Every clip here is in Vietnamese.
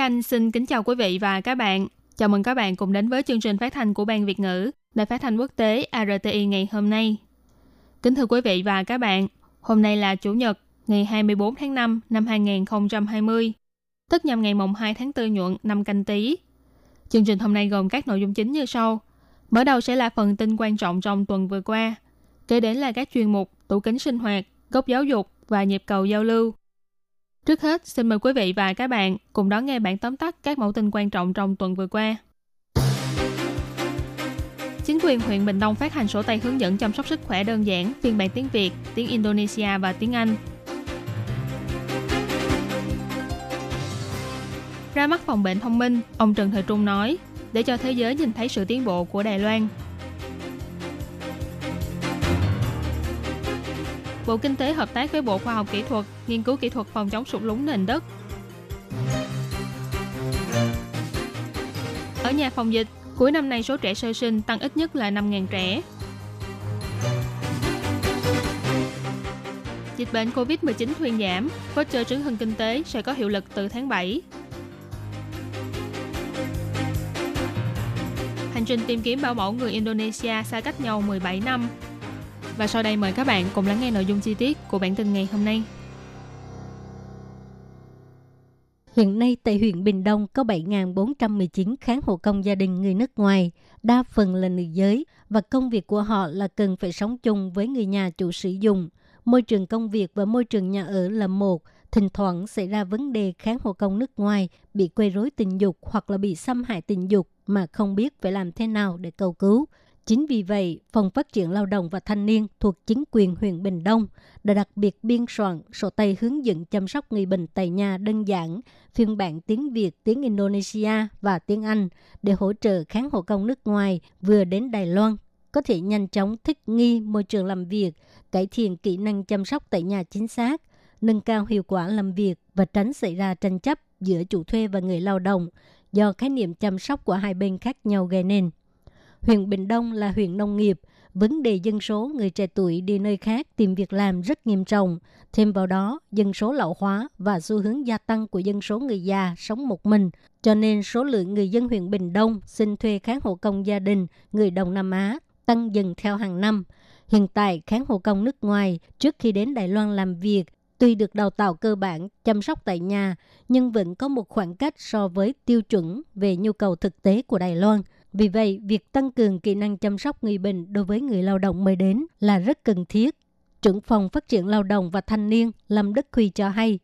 Anh xin kính chào quý vị và các bạn. Chào mừng các bạn cùng đến với chương trình phát thanh của Ban Việt ngữ, Đài phát thanh quốc tế RTI ngày hôm nay. Kính thưa quý vị và các bạn, hôm nay là Chủ nhật, ngày 24 tháng 5 năm 2020, tức nhằm ngày mùng 2 tháng 4 nhuận năm canh tí. Chương trình hôm nay gồm các nội dung chính như sau. Mở đầu sẽ là phần tin quan trọng trong tuần vừa qua, kế đến là các chuyên mục tủ kính sinh hoạt, góc giáo dục và nhịp cầu giao lưu. Trước hết, xin mời quý vị và các bạn cùng đón nghe bản tóm tắt các mẫu tin quan trọng trong tuần vừa qua. Chính quyền huyện Bình Đông phát hành sổ tay hướng dẫn chăm sóc sức khỏe đơn giản, phiên bản tiếng Việt, tiếng Indonesia và tiếng Anh. Ra mắt phòng bệnh thông minh, ông Trần Thời Trung nói, để cho thế giới nhìn thấy sự tiến bộ của Đài Loan. Bộ Kinh tế hợp tác với Bộ Khoa học Kỹ thuật nghiên cứu kỹ thuật phòng chống sụt lún nền đất. Ở nhà phòng dịch, cuối năm nay số trẻ sơ sinh tăng ít nhất là 5.000 trẻ. Dịch bệnh COVID-19 thuyên giảm, voucher trứng hưng kinh tế sẽ có hiệu lực từ tháng 7. Hành trình tìm kiếm bảo mẫu người Indonesia xa cách nhau 17 năm và sau đây mời các bạn cùng lắng nghe nội dung chi tiết của bản tin ngày hôm nay. Hiện nay tại huyện Bình Đông có 7.419 kháng hộ công gia đình người nước ngoài, đa phần là nữ giới và công việc của họ là cần phải sống chung với người nhà chủ sử dụng. Môi trường công việc và môi trường nhà ở là một, thỉnh thoảng xảy ra vấn đề kháng hộ công nước ngoài bị quấy rối tình dục hoặc là bị xâm hại tình dục mà không biết phải làm thế nào để cầu cứu. Chính vì vậy, Phòng Phát triển Lao động và Thanh niên thuộc chính quyền huyện Bình Đông đã đặc biệt biên soạn sổ tay hướng dẫn chăm sóc người bệnh tại nhà đơn giản, phiên bản tiếng Việt, tiếng Indonesia và tiếng Anh để hỗ trợ kháng hộ công nước ngoài vừa đến Đài Loan có thể nhanh chóng thích nghi môi trường làm việc, cải thiện kỹ năng chăm sóc tại nhà chính xác, nâng cao hiệu quả làm việc và tránh xảy ra tranh chấp giữa chủ thuê và người lao động do khái niệm chăm sóc của hai bên khác nhau gây nên. Huyện Bình Đông là huyện nông nghiệp, vấn đề dân số người trẻ tuổi đi nơi khác tìm việc làm rất nghiêm trọng. Thêm vào đó, dân số lão hóa và xu hướng gia tăng của dân số người già sống một mình, cho nên số lượng người dân huyện Bình Đông xin thuê kháng hộ công gia đình người Đông Nam Á tăng dần theo hàng năm. Hiện tại, kháng hộ công nước ngoài trước khi đến Đài Loan làm việc tuy được đào tạo cơ bản chăm sóc tại nhà, nhưng vẫn có một khoảng cách so với tiêu chuẩn về nhu cầu thực tế của Đài Loan – vì vậy, việc tăng cường kỹ năng chăm sóc người bệnh đối với người lao động mới đến là rất cần thiết. Trưởng phòng phát triển lao động và thanh niên Lâm Đức Huy cho hay,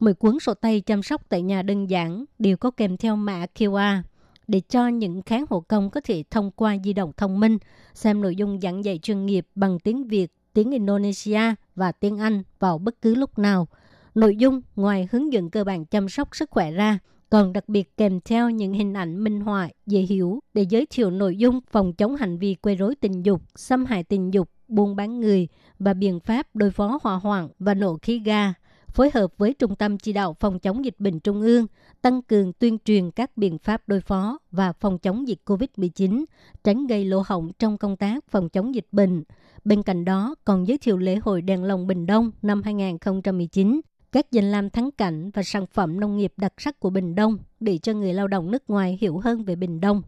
mỗi cuốn sổ tay chăm sóc tại nhà đơn giản đều có kèm theo mã QR để cho những kháng hộ công có thể thông qua di động thông minh xem nội dung giảng dạy chuyên nghiệp bằng tiếng Việt, tiếng Indonesia và tiếng Anh vào bất cứ lúc nào. Nội dung ngoài hướng dẫn cơ bản chăm sóc sức khỏe ra còn đặc biệt kèm theo những hình ảnh minh họa dễ hiểu để giới thiệu nội dung phòng chống hành vi quấy rối tình dục, xâm hại tình dục, buôn bán người và biện pháp đối phó hỏa hoạn và nổ khí ga, phối hợp với Trung tâm Chỉ đạo Phòng chống dịch bệnh Trung ương, tăng cường tuyên truyền các biện pháp đối phó và phòng chống dịch COVID-19, tránh gây lỗ hổng trong công tác phòng chống dịch bệnh. Bên cạnh đó, còn giới thiệu lễ hội đèn lồng Bình Đông năm 2019 các danh lam thắng cảnh và sản phẩm nông nghiệp đặc sắc của Bình Đông để cho người lao động nước ngoài hiểu hơn về Bình Đông.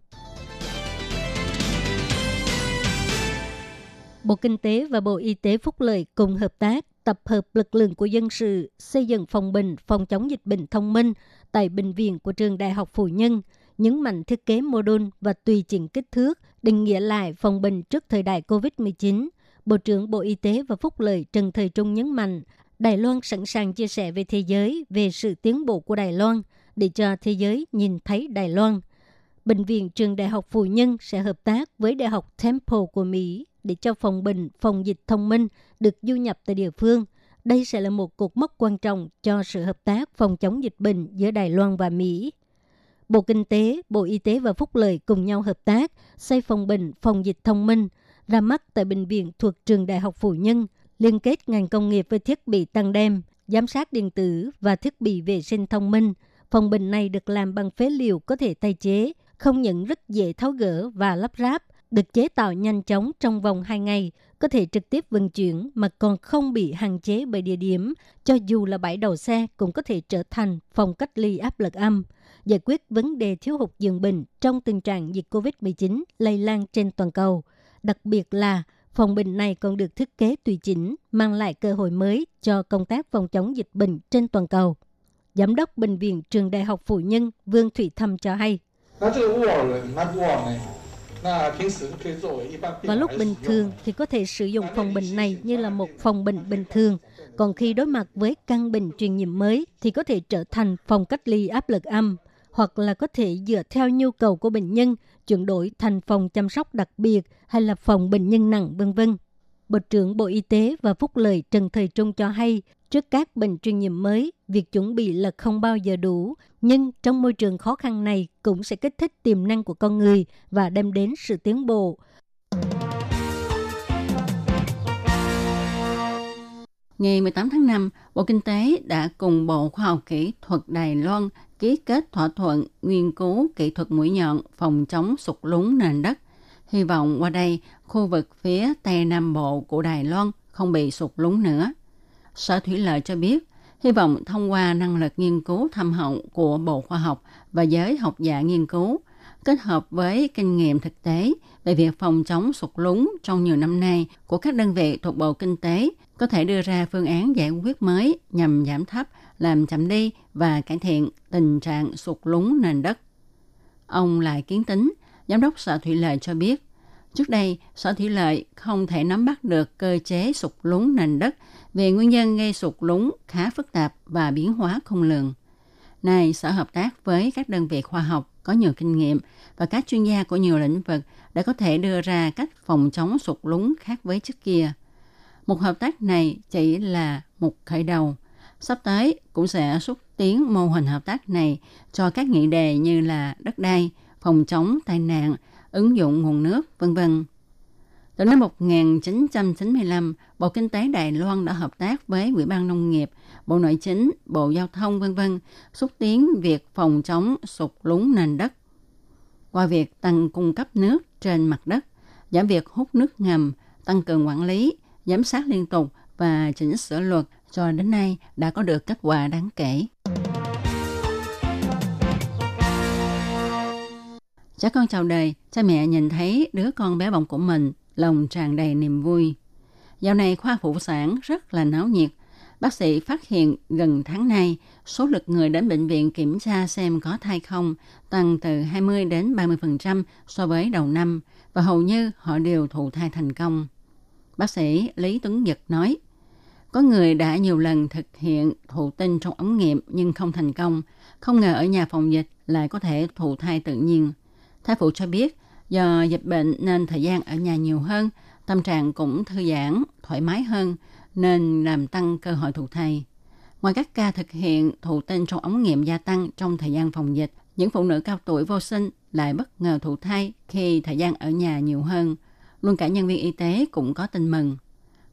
Bộ Kinh tế và Bộ Y tế Phúc lợi cùng hợp tác tập hợp lực lượng của dân sự xây dựng phòng bệnh phòng chống dịch bệnh thông minh tại bệnh viện của trường Đại học Phụ Nhân, nhấn mạnh thiết kế mô đun và tùy chỉnh kích thước, định nghĩa lại phòng bệnh trước thời đại COVID-19. Bộ trưởng Bộ Y tế và Phúc lợi Trần Thời Trung nhấn mạnh Đài Loan sẵn sàng chia sẻ với thế giới về sự tiến bộ của Đài Loan để cho thế giới nhìn thấy Đài Loan. Bệnh viện Trường Đại học Phụ Nhân sẽ hợp tác với Đại học Temple của Mỹ để cho phòng bệnh, phòng dịch thông minh được du nhập tại địa phương Đây sẽ là một cột mốc quan trọng cho sự hợp tác phòng chống dịch bệnh giữa Đài Loan và Mỹ. Bộ Kinh tế, Bộ Y tế và Phúc lợi cùng nhau hợp tác xây phòng bệnh, phòng dịch thông minh, ra mắt tại bệnh viện thuộc trường Đại học Phụ Nhân, liên kết ngành công nghiệp với thiết bị tăng đem, giám sát điện tử và thiết bị vệ sinh thông minh. Phòng bình này được làm bằng phế liệu có thể tái chế, không những rất dễ tháo gỡ và lắp ráp, được chế tạo nhanh chóng trong vòng 2 ngày, có thể trực tiếp vận chuyển mà còn không bị hạn chế bởi địa điểm, cho dù là bãi đầu xe cũng có thể trở thành phòng cách ly áp lực âm, giải quyết vấn đề thiếu hụt giường bệnh trong tình trạng dịch COVID-19 lây lan trên toàn cầu. Đặc biệt là phòng bệnh này còn được thiết kế tùy chỉnh, mang lại cơ hội mới cho công tác phòng chống dịch bệnh trên toàn cầu. Giám đốc Bệnh viện Trường Đại học Phụ Nhân Vương Thủy Thâm cho hay. Vào lúc bình thường thì có thể sử dụng phòng bệnh này như là một phòng bệnh bình thường. Còn khi đối mặt với căn bệnh truyền nhiễm mới thì có thể trở thành phòng cách ly áp lực âm hoặc là có thể dựa theo nhu cầu của bệnh nhân chuyển đổi thành phòng chăm sóc đặc biệt hay là phòng bệnh nhân nặng vân vân. Bộ trưởng Bộ Y tế và Phúc lợi Trần Thời Trung cho hay, trước các bệnh truyền nhiễm mới, việc chuẩn bị là không bao giờ đủ, nhưng trong môi trường khó khăn này cũng sẽ kích thích tiềm năng của con người và đem đến sự tiến bộ. Ngày 18 tháng 5, Bộ Kinh tế đã cùng Bộ Khoa học Kỹ thuật Đài Loan ký kết thỏa thuận nghiên cứu kỹ thuật mũi nhọn phòng chống sụt lún nền đất. Hy vọng qua đây, khu vực phía Tây Nam Bộ của Đài Loan không bị sụt lún nữa. Sở Thủy lợi cho biết, hy vọng thông qua năng lực nghiên cứu thâm hậu của Bộ Khoa học và giới học giả nghiên cứu, kết hợp với kinh nghiệm thực tế về việc phòng chống sụt lún trong nhiều năm nay của các đơn vị thuộc Bộ Kinh tế có thể đưa ra phương án giải quyết mới nhằm giảm thấp, làm chậm đi và cải thiện tình trạng sụt lún nền đất. Ông Lại Kiến Tính, Giám đốc Sở Thủy lợi cho biết, trước đây Sở Thủy lợi không thể nắm bắt được cơ chế sụt lún nền đất vì nguyên nhân gây sụt lún khá phức tạp và biến hóa không lường. Nay, Sở hợp tác với các đơn vị khoa học có nhiều kinh nghiệm và các chuyên gia của nhiều lĩnh vực đã có thể đưa ra cách phòng chống sụt lún khác với trước kia. Một hợp tác này chỉ là một khởi đầu. Sắp tới cũng sẽ xúc tiến mô hình hợp tác này cho các nghị đề như là đất đai, phòng chống tai nạn, ứng dụng nguồn nước, vân vân. Từ năm 1995, Bộ Kinh tế Đài Loan đã hợp tác với Ủy ban Nông nghiệp, Bộ Nội chính, Bộ Giao thông vân vân xúc tiến việc phòng chống sụt lún nền đất. Qua việc tăng cung cấp nước trên mặt đất, giảm việc hút nước ngầm, tăng cường quản lý, giám sát liên tục và chỉnh sửa luật cho đến nay đã có được kết quả đáng kể. Cha con chào đời, cha mẹ nhìn thấy đứa con bé bỏng của mình, lòng tràn đầy niềm vui. Dạo này khoa phụ sản rất là náo nhiệt. Bác sĩ phát hiện gần tháng nay, số lượt người đến bệnh viện kiểm tra xem có thai không tăng từ 20 đến 30% so với đầu năm và hầu như họ đều thụ thai thành công. Bác sĩ Lý Tuấn Nhật nói, có người đã nhiều lần thực hiện thụ tinh trong ống nghiệm nhưng không thành công, không ngờ ở nhà phòng dịch lại có thể thụ thai tự nhiên. Thái phụ cho biết, do dịch bệnh nên thời gian ở nhà nhiều hơn, tâm trạng cũng thư giãn, thoải mái hơn, nên làm tăng cơ hội thụ thai. Ngoài các ca thực hiện thụ tinh trong ống nghiệm gia tăng trong thời gian phòng dịch, những phụ nữ cao tuổi vô sinh lại bất ngờ thụ thai khi thời gian ở nhà nhiều hơn – Luôn cả nhân viên y tế cũng có tin mừng.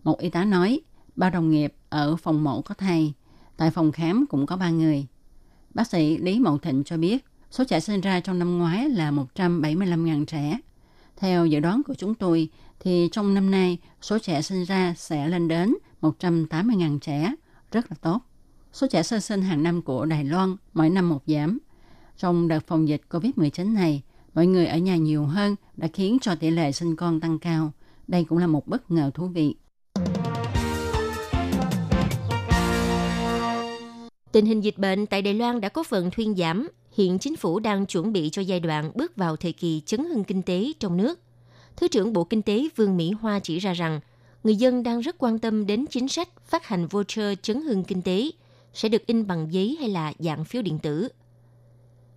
Một y tá nói, ba đồng nghiệp ở phòng mổ có thai, tại phòng khám cũng có ba người. Bác sĩ Lý Mậu Thịnh cho biết, số trẻ sinh ra trong năm ngoái là 175.000 trẻ. Theo dự đoán của chúng tôi, thì trong năm nay, số trẻ sinh ra sẽ lên đến 180.000 trẻ, rất là tốt. Số trẻ sơ sinh hàng năm của Đài Loan mỗi năm một giảm. Trong đợt phòng dịch COVID-19 này, mọi người ở nhà nhiều hơn đã khiến cho tỷ lệ sinh con tăng cao. Đây cũng là một bất ngờ thú vị. Tình hình dịch bệnh tại Đài Loan đã có phần thuyên giảm. Hiện chính phủ đang chuẩn bị cho giai đoạn bước vào thời kỳ chấn hưng kinh tế trong nước. Thứ trưởng Bộ Kinh tế Vương Mỹ Hoa chỉ ra rằng, người dân đang rất quan tâm đến chính sách phát hành voucher chấn hưng kinh tế sẽ được in bằng giấy hay là dạng phiếu điện tử.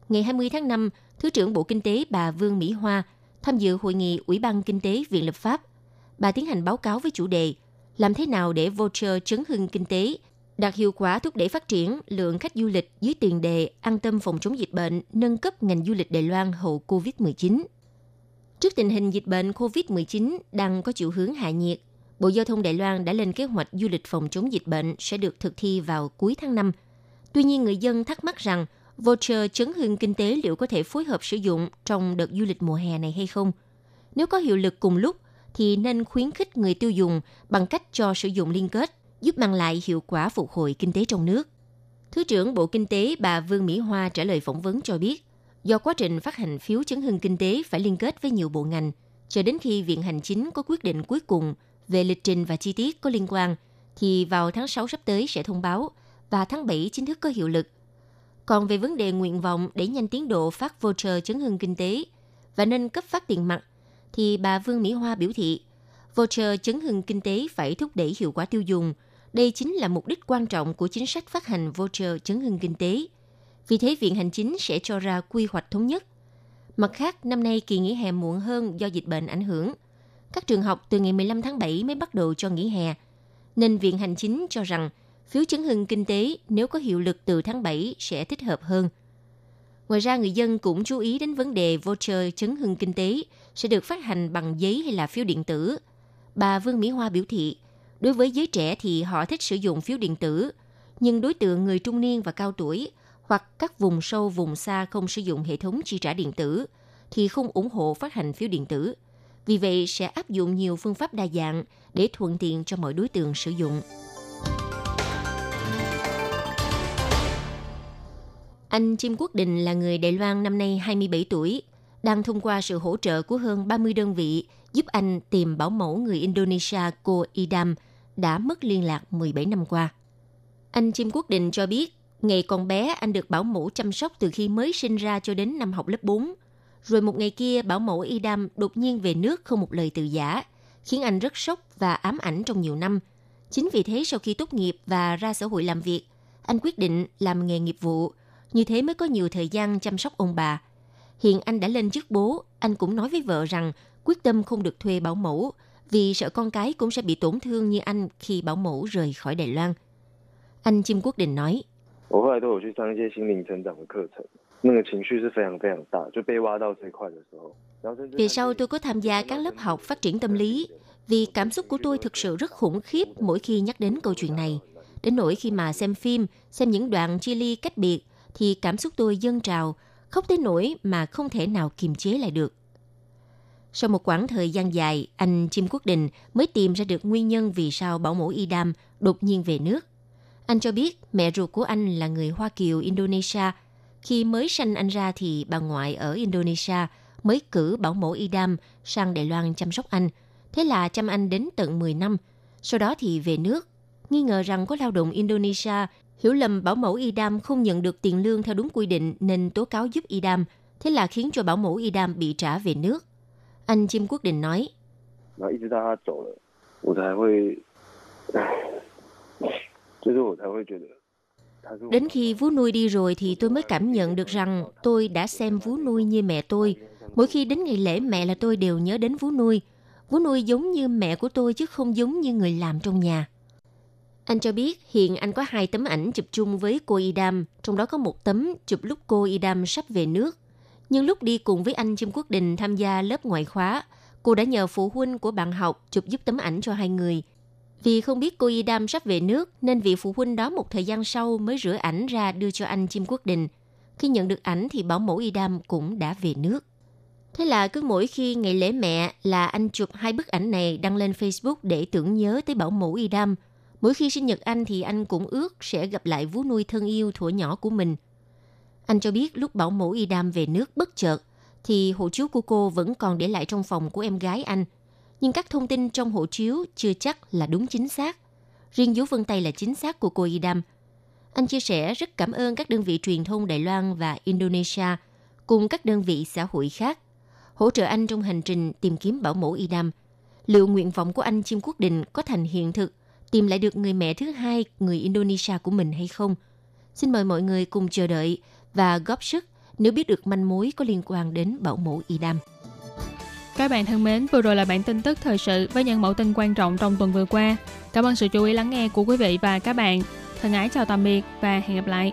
Ngày 20 tháng 5, Thứ trưởng Bộ Kinh tế bà Vương Mỹ Hoa tham dự hội nghị Ủy ban Kinh tế Viện Lập pháp. Bà tiến hành báo cáo với chủ đề làm thế nào để voucher chấn hưng kinh tế, đạt hiệu quả thúc đẩy phát triển lượng khách du lịch dưới tiền đề an tâm phòng chống dịch bệnh, nâng cấp ngành du lịch Đài Loan hậu COVID-19. Trước tình hình dịch bệnh COVID-19 đang có chiều hướng hạ nhiệt, Bộ Giao thông Đài Loan đã lên kế hoạch du lịch phòng chống dịch bệnh sẽ được thực thi vào cuối tháng 5. Tuy nhiên, người dân thắc mắc rằng voucher chấn hương kinh tế liệu có thể phối hợp sử dụng trong đợt du lịch mùa hè này hay không? Nếu có hiệu lực cùng lúc, thì nên khuyến khích người tiêu dùng bằng cách cho sử dụng liên kết, giúp mang lại hiệu quả phục hồi kinh tế trong nước. Thứ trưởng Bộ Kinh tế bà Vương Mỹ Hoa trả lời phỏng vấn cho biết, do quá trình phát hành phiếu chấn hưng kinh tế phải liên kết với nhiều bộ ngành, cho đến khi Viện Hành Chính có quyết định cuối cùng về lịch trình và chi tiết có liên quan, thì vào tháng 6 sắp tới sẽ thông báo và tháng 7 chính thức có hiệu lực. Còn về vấn đề nguyện vọng để nhanh tiến độ phát voucher chấn hưng kinh tế và nên cấp phát tiền mặt, thì bà Vương Mỹ Hoa biểu thị, voucher chấn hưng kinh tế phải thúc đẩy hiệu quả tiêu dùng. Đây chính là mục đích quan trọng của chính sách phát hành voucher chấn hưng kinh tế. Vì thế, Viện Hành Chính sẽ cho ra quy hoạch thống nhất. Mặt khác, năm nay kỳ nghỉ hè muộn hơn do dịch bệnh ảnh hưởng. Các trường học từ ngày 15 tháng 7 mới bắt đầu cho nghỉ hè. Nên Viện Hành Chính cho rằng phiếu chấn hưng kinh tế nếu có hiệu lực từ tháng 7 sẽ thích hợp hơn. Ngoài ra, người dân cũng chú ý đến vấn đề voucher chấn hưng kinh tế sẽ được phát hành bằng giấy hay là phiếu điện tử. Bà Vương Mỹ Hoa biểu thị, đối với giới trẻ thì họ thích sử dụng phiếu điện tử, nhưng đối tượng người trung niên và cao tuổi hoặc các vùng sâu vùng xa không sử dụng hệ thống chi trả điện tử thì không ủng hộ phát hành phiếu điện tử. Vì vậy sẽ áp dụng nhiều phương pháp đa dạng để thuận tiện cho mọi đối tượng sử dụng. Anh Chim Quốc Định là người Đài Loan năm nay 27 tuổi, đang thông qua sự hỗ trợ của hơn 30 đơn vị giúp anh tìm bảo mẫu người Indonesia cô Idam đã mất liên lạc 17 năm qua. Anh Chim Quốc Định cho biết, ngày còn bé anh được bảo mẫu chăm sóc từ khi mới sinh ra cho đến năm học lớp 4. Rồi một ngày kia, bảo mẫu Y Đam đột nhiên về nước không một lời từ giả, khiến anh rất sốc và ám ảnh trong nhiều năm. Chính vì thế sau khi tốt nghiệp và ra xã hội làm việc, anh quyết định làm nghề nghiệp vụ, như thế mới có nhiều thời gian chăm sóc ông bà. Hiện anh đã lên chức bố, anh cũng nói với vợ rằng quyết tâm không được thuê bảo mẫu vì sợ con cái cũng sẽ bị tổn thương như anh khi bảo mẫu rời khỏi Đài Loan. Anh Chim Quốc Định nói, về sau tôi có tham gia các lớp học phát triển tâm lý vì cảm xúc của tôi thực sự rất khủng khiếp mỗi khi nhắc đến câu chuyện này. Đến nỗi khi mà xem phim, xem những đoạn chia ly cách biệt thì cảm xúc tôi dâng trào, khóc tới nỗi mà không thể nào kiềm chế lại được. Sau một quãng thời gian dài, anh Chim Quốc Đình mới tìm ra được nguyên nhân vì sao bảo mẫu Y Đam đột nhiên về nước. Anh cho biết mẹ ruột của anh là người Hoa Kiều Indonesia. Khi mới sanh anh ra thì bà ngoại ở Indonesia mới cử bảo mẫu Y Đam sang Đài Loan chăm sóc anh. Thế là chăm anh đến tận 10 năm. Sau đó thì về nước. Nghi ngờ rằng có lao động Indonesia hiểu lầm bảo mẫu Y Đam không nhận được tiền lương theo đúng quy định nên tố cáo giúp Y Đam. Thế là khiến cho bảo mẫu Y Đam bị trả về nước. Anh Jim Quốc Định nói. Đến khi vú nuôi đi rồi thì tôi mới cảm nhận được rằng tôi đã xem vú nuôi như mẹ tôi. Mỗi khi đến ngày lễ mẹ là tôi đều nhớ đến vú nuôi. Vú nuôi giống như mẹ của tôi chứ không giống như người làm trong nhà. Anh cho biết hiện anh có hai tấm ảnh chụp chung với cô Idam, trong đó có một tấm chụp lúc cô Idam sắp về nước nhưng lúc đi cùng với anh Chim Quốc Đình tham gia lớp ngoại khóa, cô đã nhờ phụ huynh của bạn học chụp giúp tấm ảnh cho hai người. Vì không biết cô Y Đam sắp về nước nên vị phụ huynh đó một thời gian sau mới rửa ảnh ra đưa cho anh Chim Quốc Đình. Khi nhận được ảnh thì bảo mẫu Y Đam cũng đã về nước. Thế là cứ mỗi khi ngày lễ mẹ là anh chụp hai bức ảnh này đăng lên Facebook để tưởng nhớ tới bảo mẫu Y Đam. Mỗi khi sinh nhật anh thì anh cũng ước sẽ gặp lại vú nuôi thân yêu thuở nhỏ của mình. Anh cho biết lúc bảo mẫu Idam về nước bất chợt thì hộ chiếu của cô vẫn còn để lại trong phòng của em gái anh. Nhưng các thông tin trong hộ chiếu chưa chắc là đúng chính xác. Riêng dấu vân tay là chính xác của cô Idam. Anh chia sẻ rất cảm ơn các đơn vị truyền thông Đài Loan và Indonesia cùng các đơn vị xã hội khác hỗ trợ anh trong hành trình tìm kiếm bảo mẫu Idam. Liệu nguyện vọng của anh Chim Quốc Định có thành hiện thực, tìm lại được người mẹ thứ hai người Indonesia của mình hay không? Xin mời mọi người cùng chờ đợi và góp sức nếu biết được manh mối có liên quan đến bảo mẫu Y Đam. Các bạn thân mến, vừa rồi là bản tin tức thời sự với những mẫu tin quan trọng trong tuần vừa qua. Cảm ơn sự chú ý lắng nghe của quý vị và các bạn. Thân ái chào tạm biệt và hẹn gặp lại.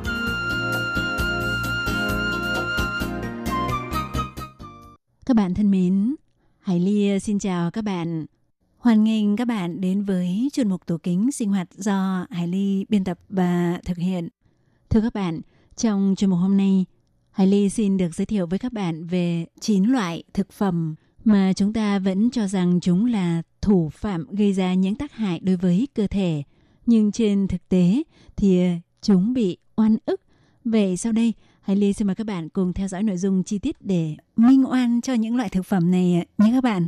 Chào các bạn. Hoan nghênh các bạn đến với chuyên mục tủ kính sinh hoạt do Hải Ly biên tập và thực hiện. Thưa các bạn, trong chuyên mục hôm nay, Hải Ly xin được giới thiệu với các bạn về 9 loại thực phẩm mà chúng ta vẫn cho rằng chúng là thủ phạm gây ra những tác hại đối với cơ thể. Nhưng trên thực tế thì chúng bị oan ức. Vậy sau đây, Hải Ly xin mời các bạn cùng theo dõi nội dung chi tiết để minh oan cho những loại thực phẩm này nhé các bạn.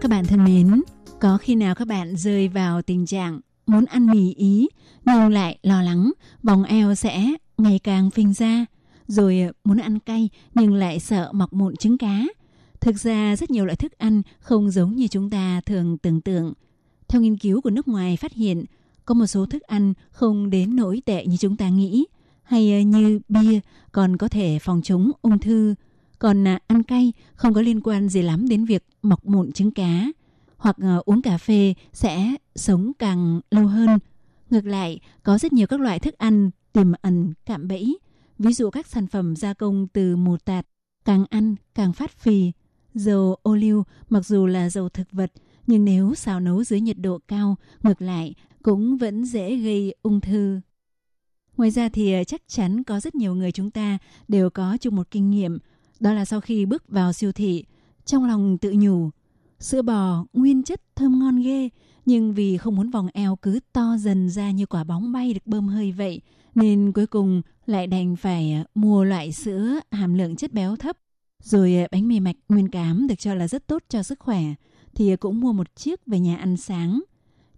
Các bạn thân mến, có khi nào các bạn rơi vào tình trạng muốn ăn mì ý nhưng lại lo lắng vòng eo sẽ ngày càng phình ra, rồi muốn ăn cay nhưng lại sợ mọc mụn trứng cá. Thực ra rất nhiều loại thức ăn không giống như chúng ta thường tưởng tượng. Theo nghiên cứu của nước ngoài phát hiện, có một số thức ăn không đến nỗi tệ như chúng ta nghĩ, hay ờ, như bia còn có thể phòng chống ung thư, còn à, ăn cay không có liên quan gì lắm đến việc mọc mụn trứng cá, hoặc ờ, uống cà phê sẽ sống càng lâu hơn. Ngược lại, có rất nhiều các loại thức ăn tiềm ẩn cạm bẫy, ví dụ các sản phẩm gia công từ mù tạt, càng ăn càng phát phì. Dầu ô liu mặc dù là dầu thực vật, nhưng nếu xào nấu dưới nhiệt độ cao, ngược lại cũng vẫn dễ gây ung thư. Ngoài ra thì ờ, chắc chắn có rất nhiều người chúng ta đều có chung một kinh nghiệm, đó là sau khi bước vào siêu thị, trong lòng tự nhủ, sữa bò nguyên chất thơm ngon ghê, nhưng vì không muốn vòng eo cứ to dần ra như quả bóng bay được bơm hơi vậy, nên cuối cùng lại đành phải ờ, mua loại sữa hàm lượng chất béo thấp. Rồi ờ, bánh mì mạch nguyên cám được cho là rất tốt cho sức khỏe, thì cũng mua một chiếc về nhà ăn sáng.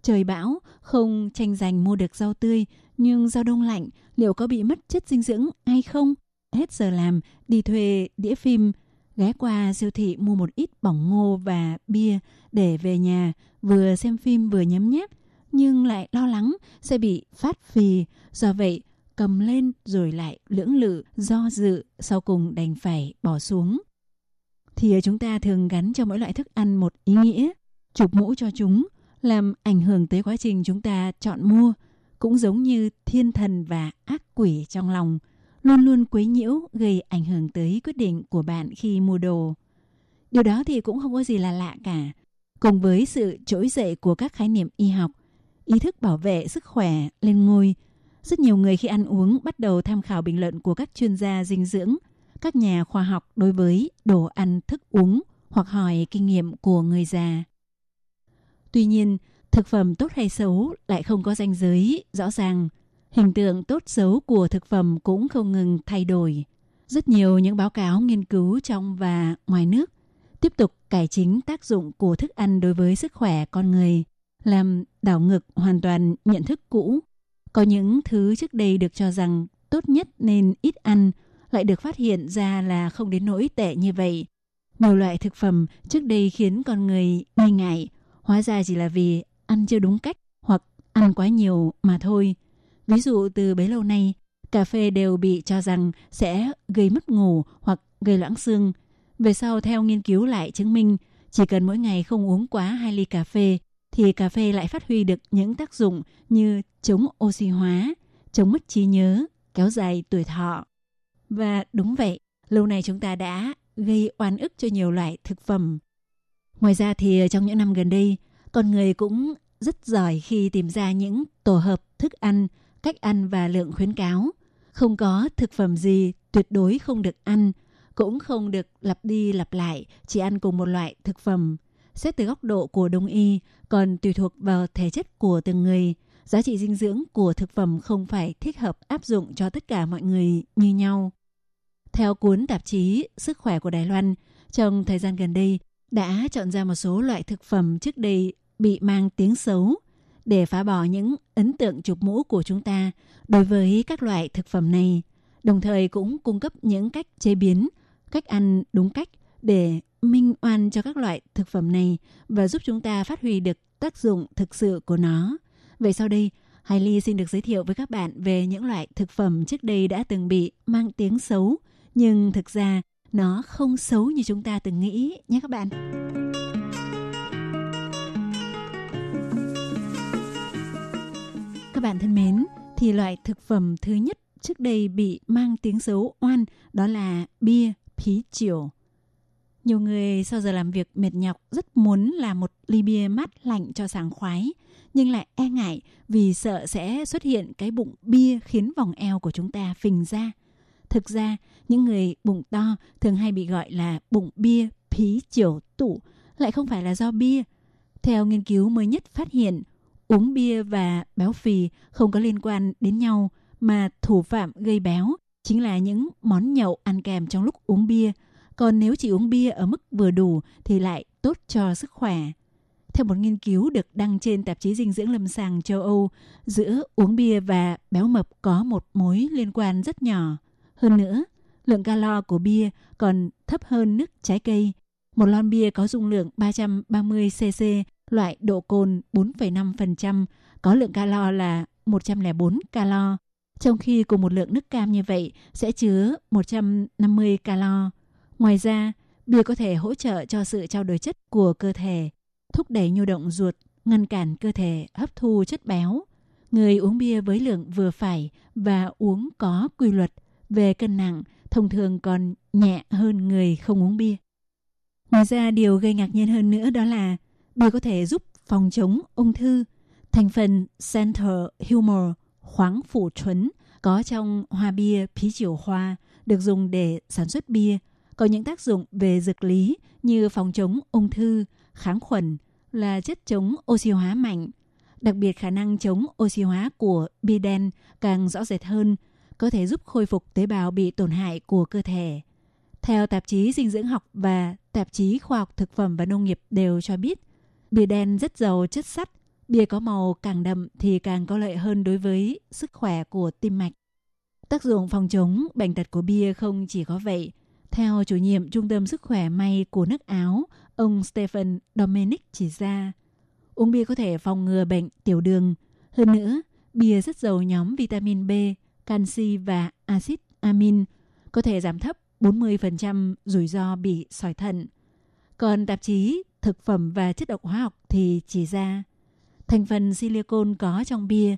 Trời bão, không tranh giành mua được rau tươi, nhưng rau đông lạnh liệu có bị mất chất dinh dưỡng hay không? Hết giờ làm, đi thuê đĩa phim, ghé qua siêu thị mua một ít bỏng ngô và bia để về nhà vừa xem phim vừa nhấm nháp, nhưng lại lo lắng sẽ bị phát phì. Do vậy, cầm lên rồi lại lưỡng lự, do dự, sau cùng đành phải bỏ xuống. Thì chúng ta thường gắn cho mỗi loại thức ăn một ý nghĩa, chụp mũ cho chúng, làm ảnh hưởng tới quá trình chúng ta chọn mua, cũng giống như thiên thần và ác quỷ trong lòng, luôn luôn quấy nhiễu gây ảnh hưởng tới quyết định của bạn khi mua đồ. Điều đó thì cũng không có gì là lạ cả. Cùng với sự trỗi dậy của các khái niệm y học, ý thức bảo vệ sức khỏe lên ngôi, rất nhiều người khi ăn uống bắt đầu tham khảo bình luận của các chuyên gia dinh dưỡng, các nhà khoa học đối với đồ ăn thức uống hoặc hỏi kinh nghiệm của người già. Tuy nhiên, thực phẩm tốt hay xấu lại không có ranh giới rõ ràng. Hình tượng tốt xấu của thực phẩm cũng không ngừng thay đổi. Rất nhiều những báo cáo nghiên cứu trong và ngoài nước tiếp tục cải chính tác dụng của thức ăn đối với sức khỏe con người, làm đảo ngược hoàn toàn nhận thức cũ. Có những thứ trước đây được cho rằng tốt nhất nên ít ăn, lại được phát hiện ra là không đến nỗi tệ như vậy. Nhiều loại thực phẩm trước đây khiến con người nghi ngại, hóa ra chỉ là vì ăn chưa đúng cách hoặc ăn quá nhiều mà thôi. Ví dụ từ bấy lâu nay, cà phê đều bị cho rằng sẽ gây mất ngủ hoặc gây loãng xương. Về sau theo nghiên cứu lại chứng minh, chỉ cần mỗi ngày không uống quá 2 ly cà phê thì cà phê lại phát huy được những tác dụng như chống oxy hóa, chống mất trí nhớ, kéo dài tuổi thọ. Và đúng vậy, lâu nay chúng ta đã gây oan ức cho nhiều loại thực phẩm. Ngoài ra thì ờ, trong những năm gần đây, con người cũng rất giỏi khi tìm ra những tổ hợp thức ăn, cách ăn và lượng khuyến cáo. Không có thực phẩm gì tuyệt đối không được ăn, cũng không được lặp đi lặp lại, chỉ ăn cùng một loại thực phẩm. Xét từ góc độ của đông y, còn tùy thuộc vào thể chất của từng người, giá trị dinh dưỡng của thực phẩm không phải thích hợp áp dụng cho tất cả mọi người như nhau. Theo cuốn tạp chí Sức khỏe của Đài Loan, trong thời gian gần đây đã chọn ra một số loại thực phẩm trước đây bị mang tiếng xấu để phá bỏ những ấn tượng chụp mũ của chúng ta đối với các loại thực phẩm này, đồng thời cũng cung cấp những cách chế biến, cách ăn đúng cách để minh oan cho các loại thực phẩm này và giúp chúng ta phát huy được tác dụng thực sự của nó. Vậy sau đây, Hải Ly xin được giới thiệu với các bạn về những loại thực phẩm trước đây đã từng bị mang tiếng xấu, nhưng thực ra nó không xấu như chúng ta từng nghĩ nhé các bạn. Các bạn thân mến, thì loại thực phẩm thứ nhất trước đây bị mang tiếng xấu oan đó là bia, phí chiều. Nhiều người sau giờ làm việc mệt nhọc rất muốn làm một ly bia mát lạnh cho sảng khoái, nhưng lại e ngại vì sợ sẽ xuất hiện cái bụng bia khiến vòng eo của chúng ta phình ra. Thực ra, những người bụng to thường hay bị gọi là bụng bia, phí chiều tủ, lại không phải là do bia. Theo nghiên cứu mới nhất phát hiện, uống bia và béo phì không có liên quan đến nhau, mà thủ phạm gây béo chính là những món nhậu ăn kèm trong lúc uống bia. Còn nếu chỉ uống bia ở mức vừa đủ thì lại tốt cho sức khỏe. Theo một nghiên cứu được đăng trên tạp chí dinh dưỡng lâm sàng châu Âu, giữa uống bia và béo mập có một mối liên quan rất nhỏ. Hơn nữa, lượng calo của bia còn thấp hơn nước trái cây. Một lon bia có dung lượng 330cc, loại độ cồn 4,5%, có lượng calo là 104 calo. Trong khi cùng một lượng nước cam như vậy sẽ chứa 150 calo. Ngoài ra, bia có thể hỗ trợ cho sự trao đổi chất của cơ thể, thúc đẩy nhu động ruột, ngăn cản cơ thể hấp thu chất béo. Người uống bia với lượng vừa phải và uống có quy luật về cân nặng thông thường còn nhẹ hơn người không uống bia. Ngoài ra, điều gây ngạc nhiên hơn nữa đó là bia có thể giúp phòng chống ung thư. Thành phần Center Humor khoáng phủ chuấn có trong hoa bia phí chiều hoa được dùng để sản xuất bia có những tác dụng về dược lý như phòng chống ung thư, kháng khuẩn, là chất chống oxy hóa mạnh. Đặc biệt khả năng chống oxy hóa của bia đen càng rõ rệt hơn, có thể giúp khôi phục tế bào bị tổn hại của cơ thể. Theo tạp chí dinh dưỡng học và tạp chí khoa học thực phẩm và nông nghiệp đều cho biết, bia đen rất giàu chất sắt, bia có màu càng đậm thì càng có lợi hơn đối với sức khỏe của tim mạch. Tác dụng phòng chống bệnh tật của bia không chỉ có vậy. Theo chủ nhiệm Trung tâm Sức khỏe may của nước Áo, ông Stephen Dominic chỉ ra, uống bia có thể phòng ngừa bệnh tiểu đường. Hơn nữa, bia rất giàu nhóm vitamin B, canxi và axit amin, có thể giảm thấp 40% rủi ro bị sỏi thận. Còn tạp chí Thực phẩm và chất độc hóa học thì chỉ ra thành phần silicon có trong bia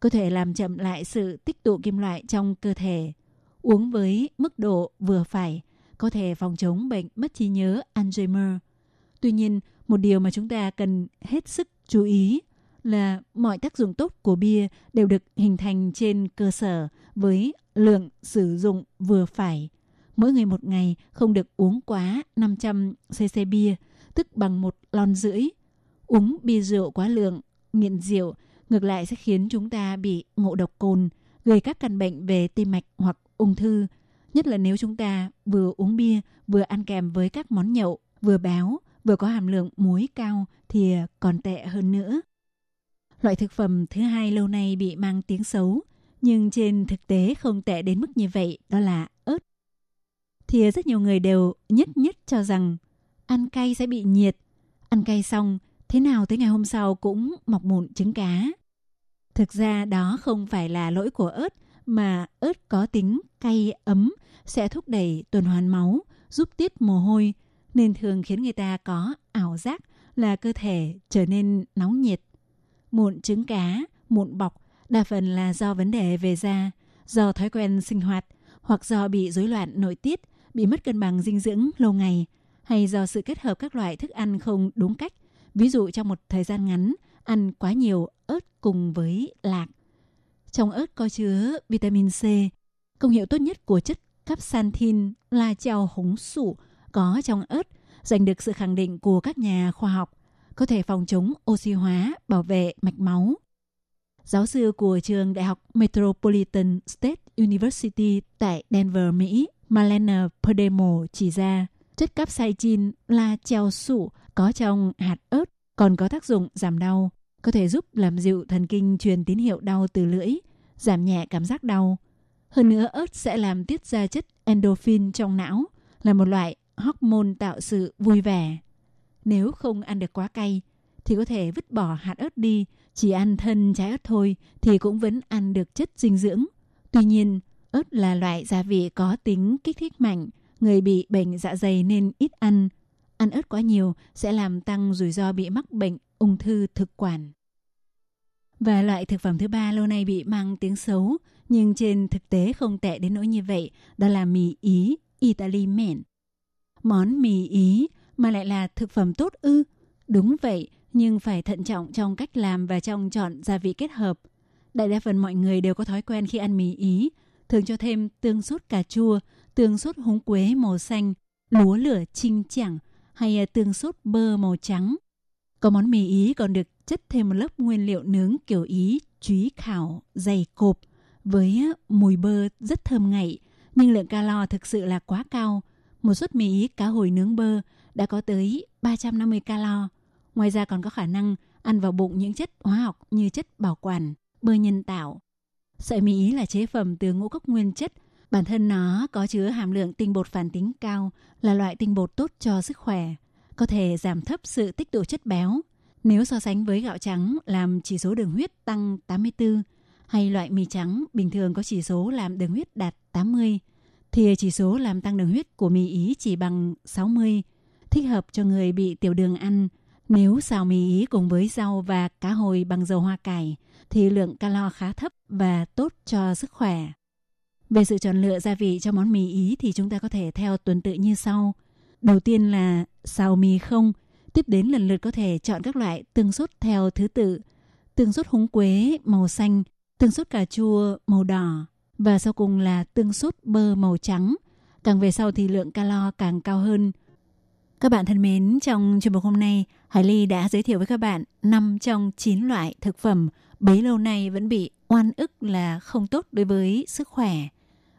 có thể làm chậm lại sự tích tụ kim loại trong cơ thể. Uống với mức độ vừa phải có thể phòng chống bệnh mất trí nhớ Alzheimer. Tuy nhiên, một điều mà chúng ta cần hết sức chú ý là mọi tác dụng tốt của bia đều được hình thành trên cơ sở với lượng sử dụng vừa phải. Mỗi người một ngày không được uống quá 500 cc bia, tức bằng một lon rưỡi. Uống bia rượu quá lượng, nghiện rượu, ngược lại sẽ khiến chúng ta bị ngộ độc cồn, gây các căn bệnh về tim mạch hoặc ung thư. Nhất là nếu chúng ta vừa uống bia, vừa ăn kèm với các món nhậu, vừa béo, vừa có hàm lượng muối cao thì còn tệ hơn nữa. Loại thực phẩm thứ hai lâu nay bị mang tiếng xấu, nhưng trên thực tế không tệ đến mức như vậy, đó là ớt. Thì rất nhiều người đều nhất nhất cho rằng ăn cay sẽ bị nhiệt. Ăn cay xong, thế nào tới ngày hôm sau cũng mọc mụn trứng cá. Thực ra đó không phải là lỗi của ớt, mà ớt có tính cay ấm sẽ thúc đẩy tuần hoàn máu, giúp tiết mồ hôi, nên thường khiến người ta có ảo giác là cơ thể trở nên nóng nhiệt. Mụn trứng cá, mụn bọc đa phần là do vấn đề về da, do thói quen sinh hoạt hoặc do bị rối loạn nội tiết, bị mất cân bằng dinh dưỡng lâu ngày, hay do sự kết hợp các loại thức ăn không đúng cách. Ví dụ trong một thời gian ngắn, ăn quá nhiều ớt cùng với lạc. Trong ớt có chứa vitamin C. Công hiệu tốt nhất của chất capsanthin là treo hống sủ có trong ớt giành được sự khẳng định của các nhà khoa học có thể phòng chống oxy hóa, bảo vệ mạch máu. Giáo sư của trường Đại học Metropolitan State University tại Denver, Mỹ, Malena Perdemo chỉ ra chất capsaicin là treo sủ có trong hạt ớt còn có tác dụng giảm đau, có thể giúp làm dịu thần kinh truyền tín hiệu đau từ lưỡi, giảm nhẹ cảm giác đau. Hơn nữa, ớt sẽ làm tiết ra chất endorphin trong não, là một loại hormone tạo sự vui vẻ. Nếu không ăn được quá cay, thì có thể vứt bỏ hạt ớt đi, chỉ ăn thân trái ớt thôi thì cũng vẫn ăn được chất dinh dưỡng. Tuy nhiên, ớt là loại gia vị có tính kích thích mạnh, người bị bệnh dạ dày nên ít ăn. Ăn ớt quá nhiều sẽ làm tăng rủi ro bị mắc bệnh ung thư thực quản. Và loại thực phẩm thứ ba lâu nay bị mang tiếng xấu, nhưng trên thực tế không tệ đến nỗi như vậy, đó là mì Ý, Italy men. Món mì Ý mà lại là thực phẩm tốt ư? Đúng vậy, nhưng phải thận trọng trong cách làm và trong chọn gia vị kết hợp. Đại đa phần mọi người đều có thói quen khi ăn mì Ý, thường cho thêm tương sốt cà chua, tương sốt húng quế màu xanh, lúa lửa chinh chẳng hay à, tương sốt bơ màu trắng. Có món mì Ý còn được chất thêm một lớp nguyên liệu nướng kiểu Ý chúy khảo, dày cộp với mùi bơ rất thơm ngậy, nhưng lượng calo thực sự là quá cao. Một suất mì Ý cá hồi nướng bơ đã có tới 350 calo. Ngoài ra còn có khả năng ăn vào bụng những chất hóa học như chất bảo quản, bơ nhân tạo. Sợi mì Ý là chế phẩm từ ngũ cốc nguyên chất. Bản thân nó có chứa hàm lượng tinh bột phản tính cao, là loại tinh bột tốt cho sức khỏe, có thể giảm thấp sự tích tụ chất béo. Nếu so sánh với gạo trắng làm chỉ số đường huyết tăng 84, hay loại mì trắng bình thường có chỉ số làm đường huyết đạt 80, thì chỉ số làm tăng đường huyết của mì Ý chỉ bằng 60, thích hợp cho người bị tiểu đường ăn. Nếu xào mì Ý cùng với rau và cá hồi bằng dầu hoa cải, thì lượng calo khá thấp và tốt cho sức khỏe. Về sự chọn lựa gia vị cho món mì Ý thì chúng ta có thể theo tuần tự như sau. Đầu tiên là xào mì không, tiếp đến lần lượt có thể chọn các loại tương sốt theo thứ tự. Tương sốt húng quế màu xanh, tương sốt cà chua màu đỏ và sau cùng là tương sốt bơ màu trắng. Càng về sau thì lượng calo càng cao hơn. Các bạn thân mến, trong chương mục hôm nay, Hải Ly đã giới thiệu với các bạn 5 trong 9 loại thực phẩm bấy lâu nay vẫn bị oan ức là không tốt đối với sức khỏe.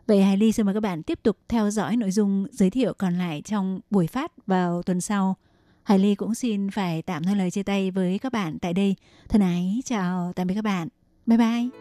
Vậy Hải Ly xin mời các bạn tiếp tục theo dõi nội dung giới thiệu còn lại trong buổi phát vào tuần sau. Hải Ly cũng xin phải tạm thôi lời chia tay với các bạn tại đây. Thân ái, chào tạm biệt các bạn. Bye bye.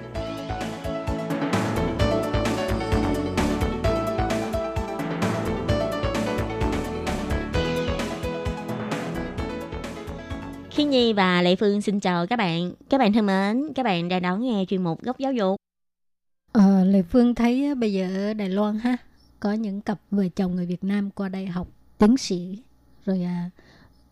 Và Lệ Phương xin chào các bạn. Các bạn thân mến, các bạn đang đón nghe chuyên mục Góc Giáo dục. Ờ, Lê Phương thấy á, bây giờ ở Đài Loan ha có những cặp vợ chồng người Việt Nam qua đây học tiến sĩ rồi à,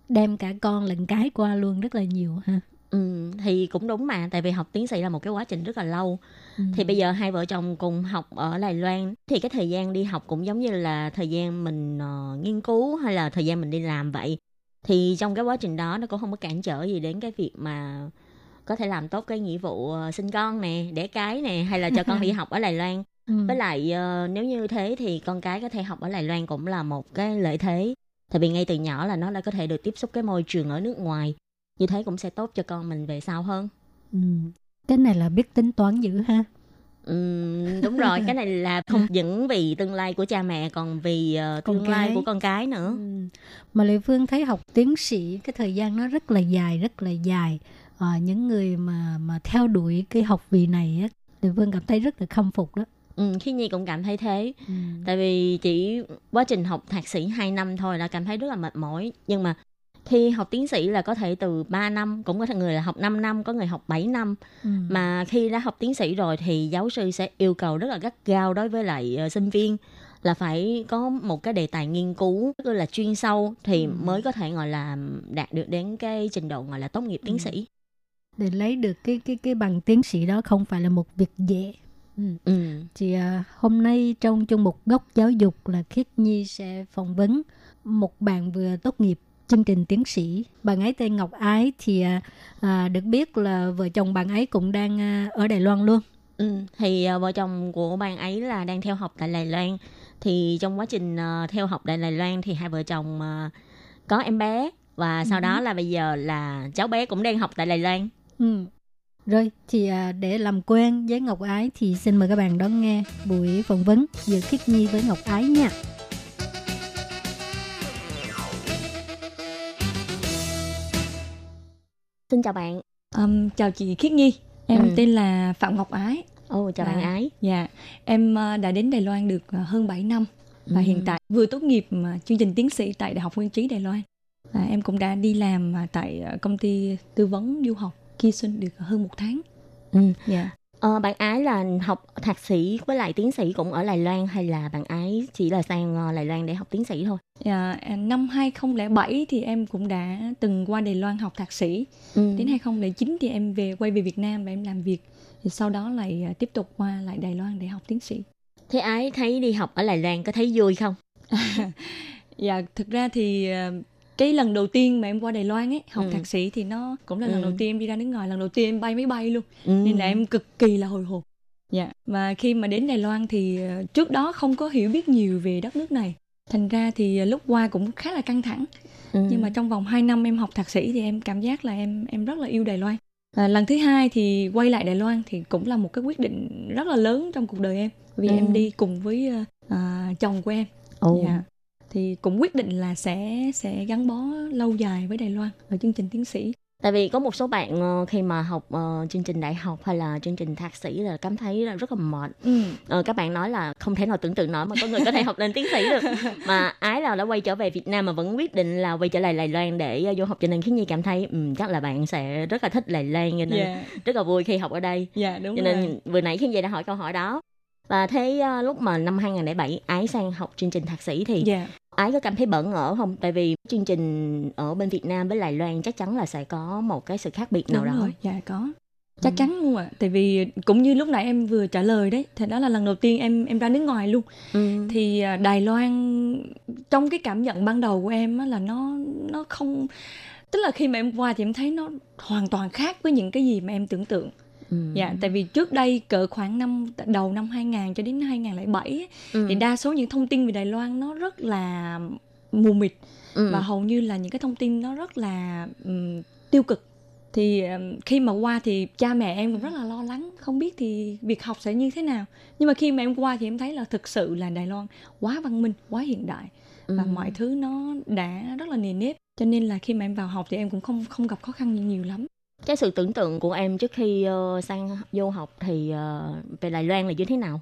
đem cả con lẫn cái qua luôn rất là nhiều ha. Ừ, thì cũng đúng mà, tại vì học tiến sĩ là một cái quá trình rất là lâu. Ừ. Thì bây giờ hai vợ chồng cùng học ở Đài Loan thì cái thời gian đi học cũng giống như là thời gian mình ờ, nghiên cứu hay là thời gian mình đi làm vậy. Thì trong cái quá trình đó nó cũng không có cản trở gì đến cái việc mà có thể làm tốt cái nghĩa vụ ờ, sinh con nè, đẻ cái nè hay là cho con đi học ở Đài Loan. Ừ. Với lại ờ, nếu như thế thì con cái có thể học ở Đài Loan cũng là một cái lợi thế. Tại vì ngay từ nhỏ là nó đã có thể được tiếp xúc cái môi trường ở nước ngoài. Như thế cũng sẽ tốt cho con mình về sau hơn. Ừ. Cái này là biết tính toán dữ ha. Đúng rồi, cái này là không những vì tương lai của cha mẹ còn vì Con tương lai cái. của con cái nữa. Ừ. Mà Lê Phương thấy học tiến sĩ cái thời gian nó rất là dài, rất là dài. Ờ, những người mà mà theo đuổi cái học vị này á, Lê Phương cảm thấy rất là khâm phục đó. Ừ, khi Nhi cũng cảm thấy thế. Ừ. Tại vì chỉ quá trình học thạc sĩ 2 năm thôi là cảm thấy rất là mệt mỏi. Nhưng mà khi học tiến sĩ là có thể từ 3 năm, cũng có thể người là học 5 năm, có người học 7 năm. Ừ. Mà khi đã học tiến sĩ rồi thì giáo sư sẽ yêu cầu rất là gắt gao đối với lại ờ, sinh viên là phải có một cái đề tài nghiên cứu rất là chuyên sâu thì Ừ. mới có thể gọi là đạt được đến cái trình độ gọi là tốt nghiệp tiến Ừ. sĩ. Để lấy được cái cái cái bằng tiến sĩ đó không phải là một việc dễ. Ừ. Ừ. Thì à, hôm nay trong chung mục góc giáo dục là Khiết Nhi sẽ phỏng vấn một bạn vừa tốt nghiệp chương trình tiến sĩ. Bạn ấy tên Ngọc Ái thì à, à, được biết là vợ chồng bạn ấy cũng đang à, ở Đài Loan luôn. Ừ, thì ờ, vợ chồng của bạn ấy là đang theo học tại Đài Loan. Thì trong quá trình ờ, theo học tại Đài Loan thì hai vợ chồng ờ, có em bé và sau Ừ. đó là bây giờ là cháu bé cũng đang học tại Đài Loan. Ừ. Rồi thì à, để làm quen với Ngọc Ái thì xin mời các bạn đón nghe buổi phỏng vấn giữa Khiết Nhi với Ngọc Ái nha. Xin chào bạn. Um, chào chị Khiết Nhi, em Ừ. tên là Phạm Ngọc Ái. Ồ chào À. bạn Ái. Dạ, em uh, đã đến Đài Loan được uh, hơn 7 năm và Ừ. hiện tại vừa tốt nghiệp uh, chương trình tiến sĩ tại Đại học Nguyên trí Đài Loan. À, em cũng đã đi làm tại công ty tư vấn du học Ki Xuân được hơn một tháng. Ừ. Dạ. Ờ, bạn Ái là học thạc sĩ với lại tiến sĩ cũng ở Đài Loan hay là bạn Ái chỉ là sang ờ, Đài Loan để học tiến sĩ thôi? Dạ, à, năm 2007 thì em cũng đã từng qua Đài Loan học thạc sĩ. Ừ. Đến 2009 thì em về quay về Việt Nam và em làm việc. Thì sau đó lại uh, tiếp tục qua lại Đài Loan để học tiến sĩ. Thế Ái thấy đi học ở Đài Loan có thấy vui không? Dạ, thực ra thì ờ, cái lần đầu tiên mà em qua Đài Loan ấy, học Ừ. thạc sĩ thì nó cũng là lần Ừ. đầu tiên em đi ra nước ngoài, lần đầu tiên em bay máy bay luôn. Ừ. Nên là em cực kỳ là hồi hộp. Dạ, và khi mà đến Đài Loan thì ờ, trước đó không có hiểu biết nhiều về đất nước này. Thành ra thì ờ, lúc qua cũng khá là căng thẳng. Ừ. Nhưng mà trong vòng 2 năm em học thạc sĩ thì em cảm giác là em em rất là yêu Đài Loan. À, lần thứ hai thì quay lại Đài Loan thì cũng là một cái quyết định rất là lớn trong cuộc đời em. Vì Ừ. em đi cùng với à, chồng của em. Ồ. Dạ. Thì cũng quyết định là sẽ sẽ gắn bó lâu dài với Đài Loan ở chương trình tiến sĩ. Tại vì có một số bạn ờ, khi mà học ờ, chương trình đại học hay là chương trình thạc sĩ là cảm thấy là rất là mệt. Ừ. Ờ, các bạn nói là không thể nào tưởng tượng nổi mà có người có thể học lên tiến sĩ được. Mà ái là đã quay trở về Việt Nam mà vẫn quyết định là quay trở lại Đài Loan để ờ, du học cho nên khiến Nhi cảm thấy um, chắc là bạn sẽ rất là thích Đài Loan cho nên Dạ. rất là vui khi học ở đây. Dạ đúng cho rồi. nên vừa nãy khiến Nhi đã hỏi câu hỏi đó. Và thế ờ, lúc mà năm 2007 ái sang học chương trình thạc sĩ thì Dạ. ái có cảm thấy bỡ ngỡ không? Tại vì chương trình ở bên Việt Nam với Đài Loan chắc chắn là sẽ có một cái sự khác biệt nào Đúng đó. rồi, dạ có. Chắc chắn luôn ạ. Tại vì cũng như lúc nãy em vừa trả lời đấy, thì đó là lần đầu tiên em em ra nước ngoài luôn. Ừ. Thì à, Đài Loan trong cái cảm nhận ban đầu của em á là nó nó không tức là khi mà em qua thì em thấy nó hoàn toàn khác với những cái gì mà em tưởng tượng. Ừ. Dạ, tại vì trước đây cỡ khoảng năm đầu năm 2000 cho đến 2007 ấy, Ừ. thì đa số những thông tin về Đài Loan nó rất là mù mịt Ừ. và hầu như là những cái thông tin nó rất là ừm, tiêu cực thì ừm, khi mà qua thì cha mẹ em cũng rất là lo lắng không biết thì việc học sẽ như thế nào nhưng mà khi mà em qua thì em thấy là thực sự là Đài Loan quá văn minh quá hiện đại và Ừ. mọi thứ nó đã rất là nề nếp cho nên là khi mà em vào học thì em cũng không không gặp khó khăn nhiều lắm Cái sự tưởng tượng của em trước khi ờ, sang vô học thì ờ, về Đài Loan là như thế nào?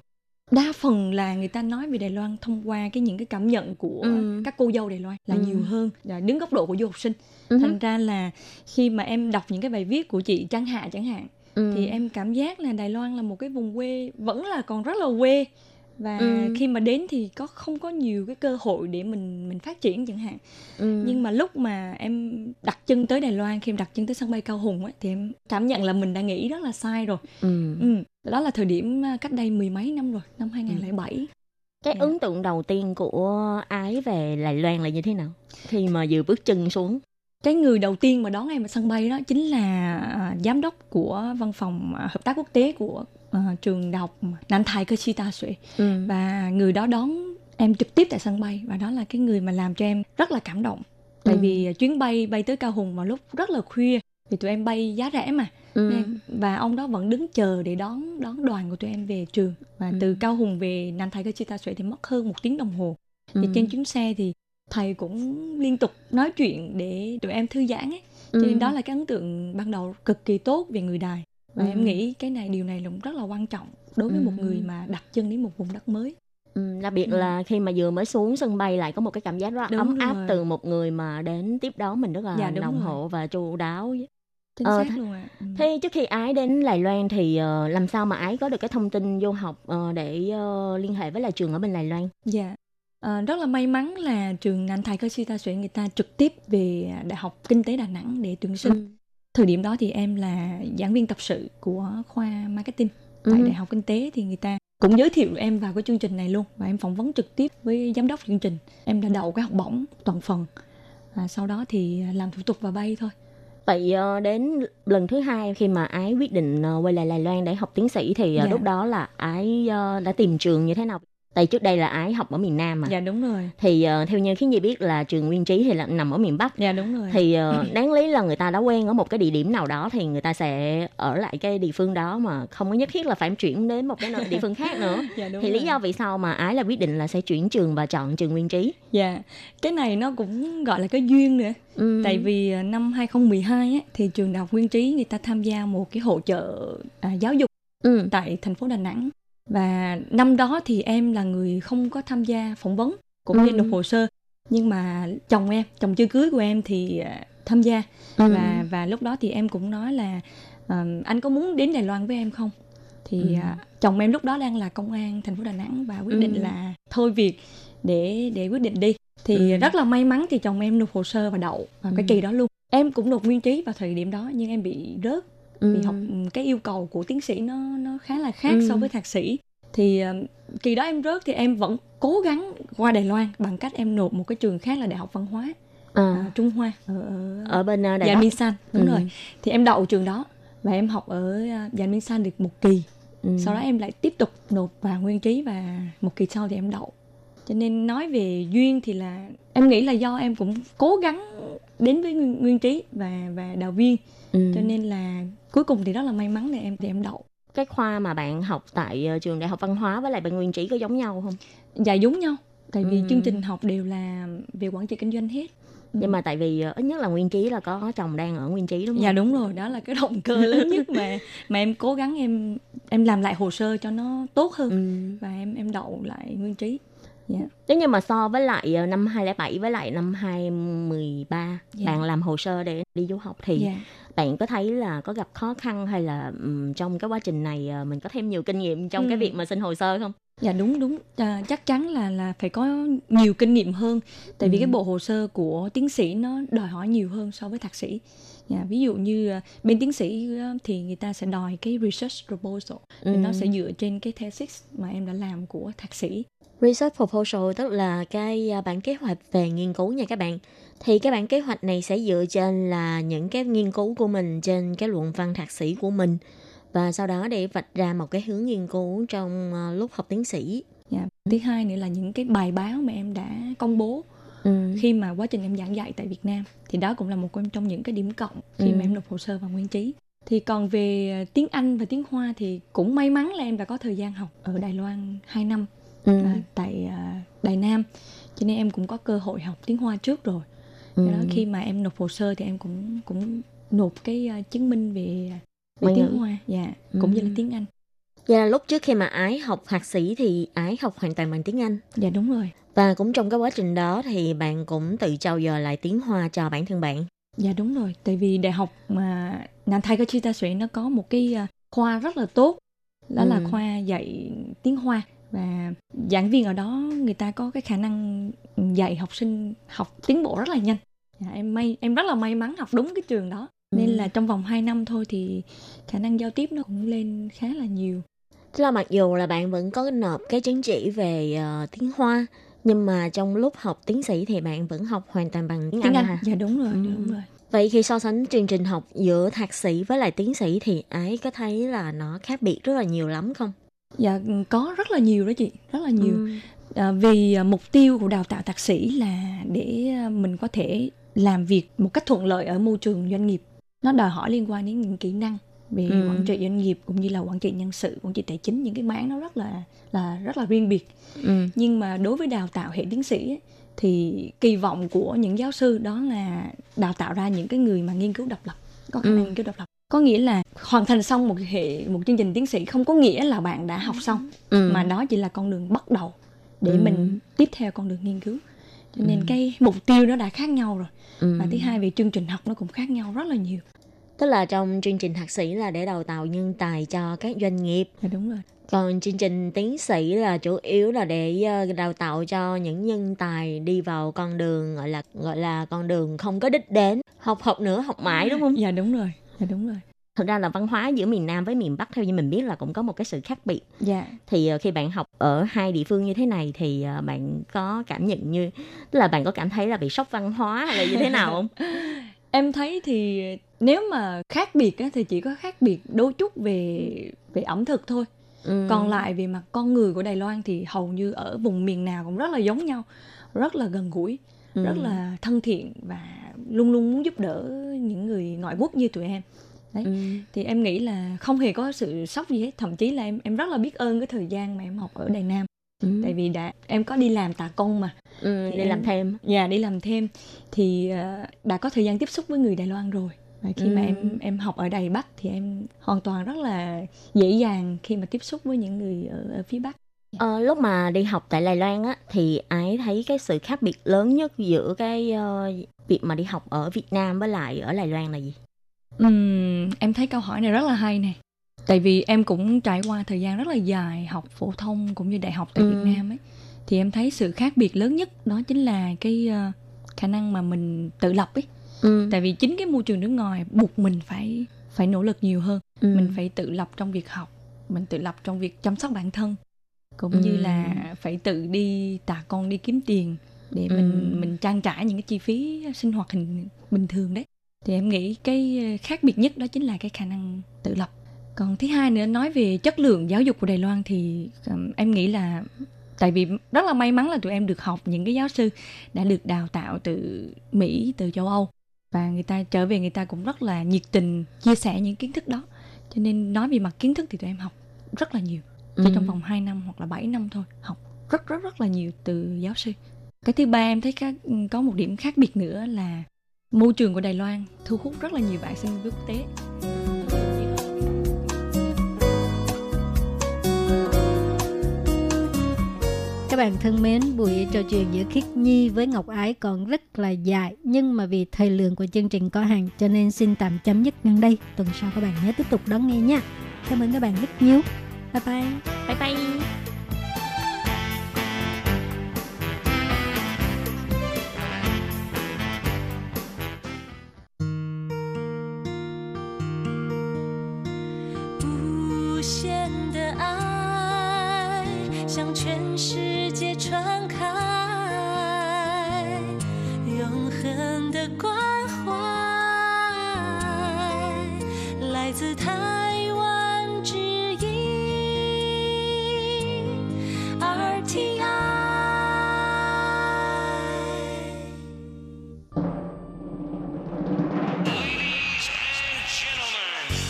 đa phần là người ta nói về Đài Loan thông qua cái những cái cảm nhận của Ừ. các cô dâu Đài Loan là Ừ. nhiều hơn là đứng góc độ của du học sinh Ừ. thành ra là khi mà em đọc những cái bài viết của chị Trang Hạ chẳng hạn Ừ. thì em cảm giác là Đài Loan là một cái vùng quê vẫn là còn rất là quê và Ừ. khi mà đến thì có không có nhiều cái cơ hội để mình mình phát triển chẳng hạn Ừ. nhưng mà lúc mà em đặt chân tới Đài Loan khi em đặt chân tới sân bay Cao Hùng ấy, thì em cảm nhận là mình đã nghĩ rất là sai rồi Ừ. ừ. đó là thời điểm à, cách đây mười mấy năm rồi năm 2007 Cái Dạ. ấn tượng đầu tiên của ái về Đài Loan là như thế nào? Khi mà vừa bước chân xuống. cái người đầu tiên mà đón em ở sân bay đó chính là à, giám đốc của văn phòng à, hợp tác quốc tế của à, trường đại học Nam Thái Cơ Chi Ta Suệ Ừ. và người đó đón em trực tiếp tại sân bay và đó là cái người mà làm cho em rất là cảm động tại Ừ. vì chuyến bay bay tới Cao Hùng vào lúc rất là khuya vì tụi em bay giá rẻ mà Ừ. Và ông đó vẫn đứng chờ để đón đón đoàn của tụi em về trường và Ừ. từ Cao Hùng về Nam Thái Cơ Chi Ta Suệ thì mất hơn một tiếng đồng hồ thì Ừ. trên chuyến xe thì thầy cũng liên tục nói chuyện để tụi em thư giãn ấy cho Ừ. nên đó là cái ấn tượng ban đầu cực kỳ tốt về người đài và Ừ. em nghĩ cái này điều này là cũng rất là quan trọng đối với Ừ. một người mà đặt chân đến một vùng đất mới Ừ, đặc biệt Ừ. là khi mà vừa mới xuống sân bay lại có một cái cảm giác rất Đúng ấm áp rồi. từ một người mà đến tiếp đón mình rất là Dạ, nồng hộ và chu đáo. chính Ờ, xác th- luôn ạ ừ. Thế trước khi ái đến Đài Loan thì ờ, làm sao mà ái có được cái thông tin vô học ờ, để ờ, liên hệ với là trường ở bên Đài Loan? Dạ. À, rất là may mắn là trường Nam Thái Cơ Sư Ta Suyện người ta trực tiếp về Đại học Kinh tế Đà Nẵng để tuyển sinh. Ừ. Thời điểm đó thì em là giảng viên tập sự của khoa marketing tại Ừ. Đại học Kinh tế thì người ta cũng giới thiệu em vào cái chương trình này luôn và em phỏng vấn trực tiếp với giám đốc chương trình. Em đã đậu cái học bổng toàn phần. À, sau đó thì làm thủ tục và bay thôi. Vậy ờ, đến lần thứ hai khi mà ái quyết định ờ, quay lại Đài Loan để học tiến sĩ thì ờ, Dạ. lúc đó là ái đã tìm trường như thế nào? Tại trước đây là ái học ở miền Nam mà. Dạ đúng rồi. Thì ờ, theo như khiến gì biết là trường Nguyên Trí thì là nằm ở miền Bắc. Dạ đúng rồi. thì ờ, đáng lý là người ta đã quen ở một cái địa điểm nào đó thì người ta sẽ ở lại cái địa phương đó mà không có nhất thiết là phải chuyển đến một cái nơi địa phương khác nữa Dạ đúng thì rồi. lý do vì sao mà ái là quyết định là sẽ chuyển trường và chọn trường nguyên trí Dạ, cái này nó cũng gọi là cái duyên nữa. Ừ. Tại vì à, năm 2012 á, thì trường đại học Nguyên Trí người ta tham gia một cái hỗ trợ à, giáo dục ừ. tại thành phố Đà Nẵng. Và năm đó thì em là người không có tham gia phỏng vấn cũng như Ừ. nộp hồ sơ. Nhưng mà chồng em, chồng chưa cưới của em thì à, tham gia Ừ. và và lúc đó thì em cũng nói là anh có muốn đến Đài Loan với em không? Thì Ừ. à, chồng em lúc đó đang là công an thành phố Đà Nẵng và quyết định Ừ. là thôi việc để để quyết định đi thì Ừ. rất là may mắn thì chồng em nộp hồ sơ và đậu vào cái Ừ. kỳ đó luôn em cũng nộp nguyên trí vào thời điểm đó nhưng em bị rớt Ừ. vì học cái yêu cầu của tiến sĩ nó nó khá là khác Ừ. so với thạc sĩ thì kỳ đó em rớt thì em vẫn cố gắng qua Đài Loan bằng cách em nộp một cái trường khác là đại học văn hóa à, à, Trung Hoa ở, ở ở bên ờ, Đài Bắc Minh San đúng Ừ. rồi thì em đậu trường đó và em học ở à, Dạ Minh San được một kỳ ừ. sau đó em lại tiếp tục nộp vào nguyên trí và một kỳ sau thì em đậu cho nên nói về duyên thì là em nghĩ là do em cũng cố gắng đến với nguyên, nguyên trí và và đào viên ừ. cho nên là cuối cùng thì rất là may mắn để em thì em đậu. Cái khoa mà bạn học tại ờ, trường đại học văn hóa với lại bên nguyên trí có giống nhau không? Dạ giống nhau. Tại vì Ừ. chương trình học đều là về quản trị kinh doanh hết. Nhưng mà tại vì ờ, ít nhất là nguyên trí là có chồng đang ở nguyên trí đúng không? Dạ đúng rồi, đó là cái động cơ lớn nhất mà mà em cố gắng em em làm lại hồ sơ cho nó tốt hơn. Ừ. và em em đậu lại nguyên trí. Dạ. Nếu như mà so với lại ờ, năm 2007 với lại năm 2013 Dạ. bạn làm hồ sơ để đi du học thì Dạ. bạn có thấy là có gặp khó khăn hay là ừm, trong cái quá trình này ờ, mình có thêm nhiều kinh nghiệm trong cái Ừ. việc mà xin hồ sơ không? Dạ đúng đúng à, chắc chắn là là phải có nhiều kinh nghiệm hơn tại vì Ừ. cái bộ hồ sơ của tiến sĩ nó đòi hỏi nhiều hơn so với thạc sĩ. Dạ, ví dụ như bên tiến sĩ thì người ta sẽ đòi cái research proposal Ừ. nó sẽ dựa trên cái thesis mà em đã làm của thạc sĩ. Research proposal tức là cái à, bản kế hoạch về nghiên cứu nha các bạn. Thì cái bản kế hoạch này sẽ dựa trên là những cái nghiên cứu của mình trên cái luận văn thạc sĩ của mình và sau đó để vạch ra một cái hướng nghiên cứu trong à, lúc học tiến sĩ. Dạ. Thứ hai nữa là những cái bài báo mà em đã công bố Ừ. khi mà quá trình em giảng dạy tại Việt Nam thì đó cũng là một trong những cái điểm cộng khi Ừ. mà em nộp hồ sơ vào nguyên trí. Thì còn về à, tiếng Anh và tiếng Hoa thì cũng may mắn là em đã có thời gian học ở Đài Loan 2 năm Ừ. à, tại à, Đài Nam cho nên em cũng có cơ hội học tiếng Hoa trước rồi. Ừ. Do đó khi mà em nộp hồ sơ thì em cũng cũng nộp cái à, chứng minh về về tiếng ngữ. Hoa, dạ, cũng như là Ừ. tiếng Anh. Và lúc trước khi mà ái học thạc sĩ thì ái học hoàn toàn bằng tiếng Anh. Dạ đúng rồi. Và cũng trong cái quá trình đó thì bạn cũng tự trau dồi lại tiếng Hoa cho bản thân bạn. Dạ đúng rồi, tại vì đại học mà Nam Thái Chita Sủy nó có một cái khoa rất là tốt, đó là Ừ. khoa dạy tiếng Hoa và giảng viên ở đó người ta có cái khả năng dạy học sinh học tiến bộ rất là nhanh. Dạ, em may em rất là may mắn học đúng cái trường đó. Nên Ừ. là trong vòng 2 năm thôi thì khả năng giao tiếp nó cũng lên khá là nhiều. Tức là mặc dù là bạn vẫn có nộp cái chứng chỉ về ờ, tiếng Hoa nhưng mà trong lúc học tiến sĩ thì bạn vẫn học hoàn toàn bằng tiếng, Tiếng Anh, Anh, hả? dạ đúng rồi, Ừ. đúng rồi. Vậy khi so sánh chương trình học giữa thạc sĩ với lại tiến sĩ thì ái có thấy là nó khác biệt rất là nhiều lắm không? Dạ có rất là nhiều đó chị, rất là nhiều. Ừ. À, vì à, mục tiêu của đào tạo thạc sĩ là để à, mình có thể làm việc một cách thuận lợi ở môi trường doanh nghiệp. Nó đòi hỏi liên quan đến những kỹ năng về Ừ. quản trị doanh nghiệp cũng như là quản trị nhân sự, quản trị tài chính những cái mảng nó rất là là rất là riêng biệt. Ừ. Nhưng mà đối với đào tạo hệ tiến sĩ ấy, thì kỳ vọng của những giáo sư đó là đào tạo ra những cái người mà nghiên cứu độc lập, có khả năng Ừ. nghiên cứu độc lập. Có nghĩa là hoàn thành xong một hệ một chương trình tiến sĩ không có nghĩa là bạn đã học xong Ừ. mà đó chỉ là con đường bắt đầu để Ừ. mình tiếp theo con đường nghiên cứu cho nên Ừ. cái mục tiêu nó đã khác nhau rồi Ừ. và thứ hai về chương trình học nó cũng khác nhau rất là nhiều Tức là trong chương trình thạc sĩ là để đào tạo nhân tài cho các doanh nghiệp. dạ đúng rồi Còn chương trình tiến sĩ là chủ yếu là để ờ, đào tạo cho những nhân tài đi vào con đường gọi là gọi là con đường không có đích đến, học học nữa học mãi đúng không? dạ đúng rồi dạ đúng rồi Thực ra là văn hóa giữa miền Nam với miền Bắc theo như mình biết là cũng có một cái sự khác biệt. dạ Thì ờ, khi bạn học ở hai địa phương như thế này thì ờ, bạn có cảm nhận như tức là bạn có cảm thấy là bị sốc văn hóa hay là như thế nào không? em thấy thì nếu mà khác biệt á, thì chỉ có khác biệt đôi chút về về ẩm thực thôi Ừ. còn lại về mặt con người của Đài Loan thì hầu như ở vùng miền nào cũng rất là giống nhau rất là gần gũi Ừ. rất là thân thiện và luôn luôn muốn giúp đỡ những người ngoại quốc như tụi em đấy Ừ. thì em nghĩ là không hề có sự sốc gì hết thậm chí là em em rất là biết ơn cái thời gian mà em học ở Đài Nam Ừ. tại vì đã em có đi làm tà công mà Ừ, thì đi em- làm thêm. Dạ đi làm thêm thì ờ, đã có thời gian tiếp xúc với người Đài Loan rồi và khi mà Ừ. em em học ở Đài Bắc thì em hoàn toàn rất là dễ dàng khi mà tiếp xúc với những người ở, ở phía Bắc Ờ, lúc mà đi học tại Đài Loan á thì ái thấy cái sự khác biệt lớn nhất giữa cái ờ, việc mà đi học ở Việt Nam với lại ở Đài Loan là gì? Ừm, em thấy câu hỏi này rất là hay nè tại vì em cũng trải qua thời gian rất là dài học phổ thông cũng như đại học tại Ừ. Việt Nam ấy thì em thấy sự khác biệt lớn nhất đó chính là cái ờ, khả năng mà mình tự lập ấy Ừ. tại vì chính cái môi trường nước ngoài buộc mình phải phải nỗ lực nhiều hơn Ừ. mình phải tự lập trong việc học mình tự lập trong việc chăm sóc bản thân cũng Ừ. như là phải tự đi tà con đi kiếm tiền để mình Ừ. mình trang trải những cái chi phí sinh hoạt hình bình thường đấy. Thì em nghĩ cái ờ, khác biệt nhất đó chính là cái khả năng tự lập. Còn thứ hai nữa nói về chất lượng giáo dục của Đài Loan thì em nghĩ là tại vì rất là may mắn là tụi em được học những cái giáo sư đã được đào tạo từ Mỹ từ châu Âu. Và người ta trở về người ta cũng rất là nhiệt tình chia sẻ những kiến thức đó. Cho nên nói về mặt kiến thức thì tụi em học rất là nhiều chỉ Ừ. trong vòng 2 năm hoặc là 7 năm thôi học rất rất rất là nhiều từ giáo sư cái thứ ba em thấy có, có một điểm khác biệt nữa là môi trường của Đài Loan thu hút rất là nhiều bạn sinh viên quốc tế Các bạn thân mến, buổi trò chuyện giữa Khiết Nhi với Ngọc Ái còn rất là dài nhưng mà vì thời lượng của chương trình có hạn cho nên xin tạm chấm dứt ngang đây. Tuần sau các bạn nhớ tiếp tục đón nghe nha. Cảm ơn các bạn rất nhiều. 拜拜。拜拜。无限的爱向全世界传开永恒的关怀来自他。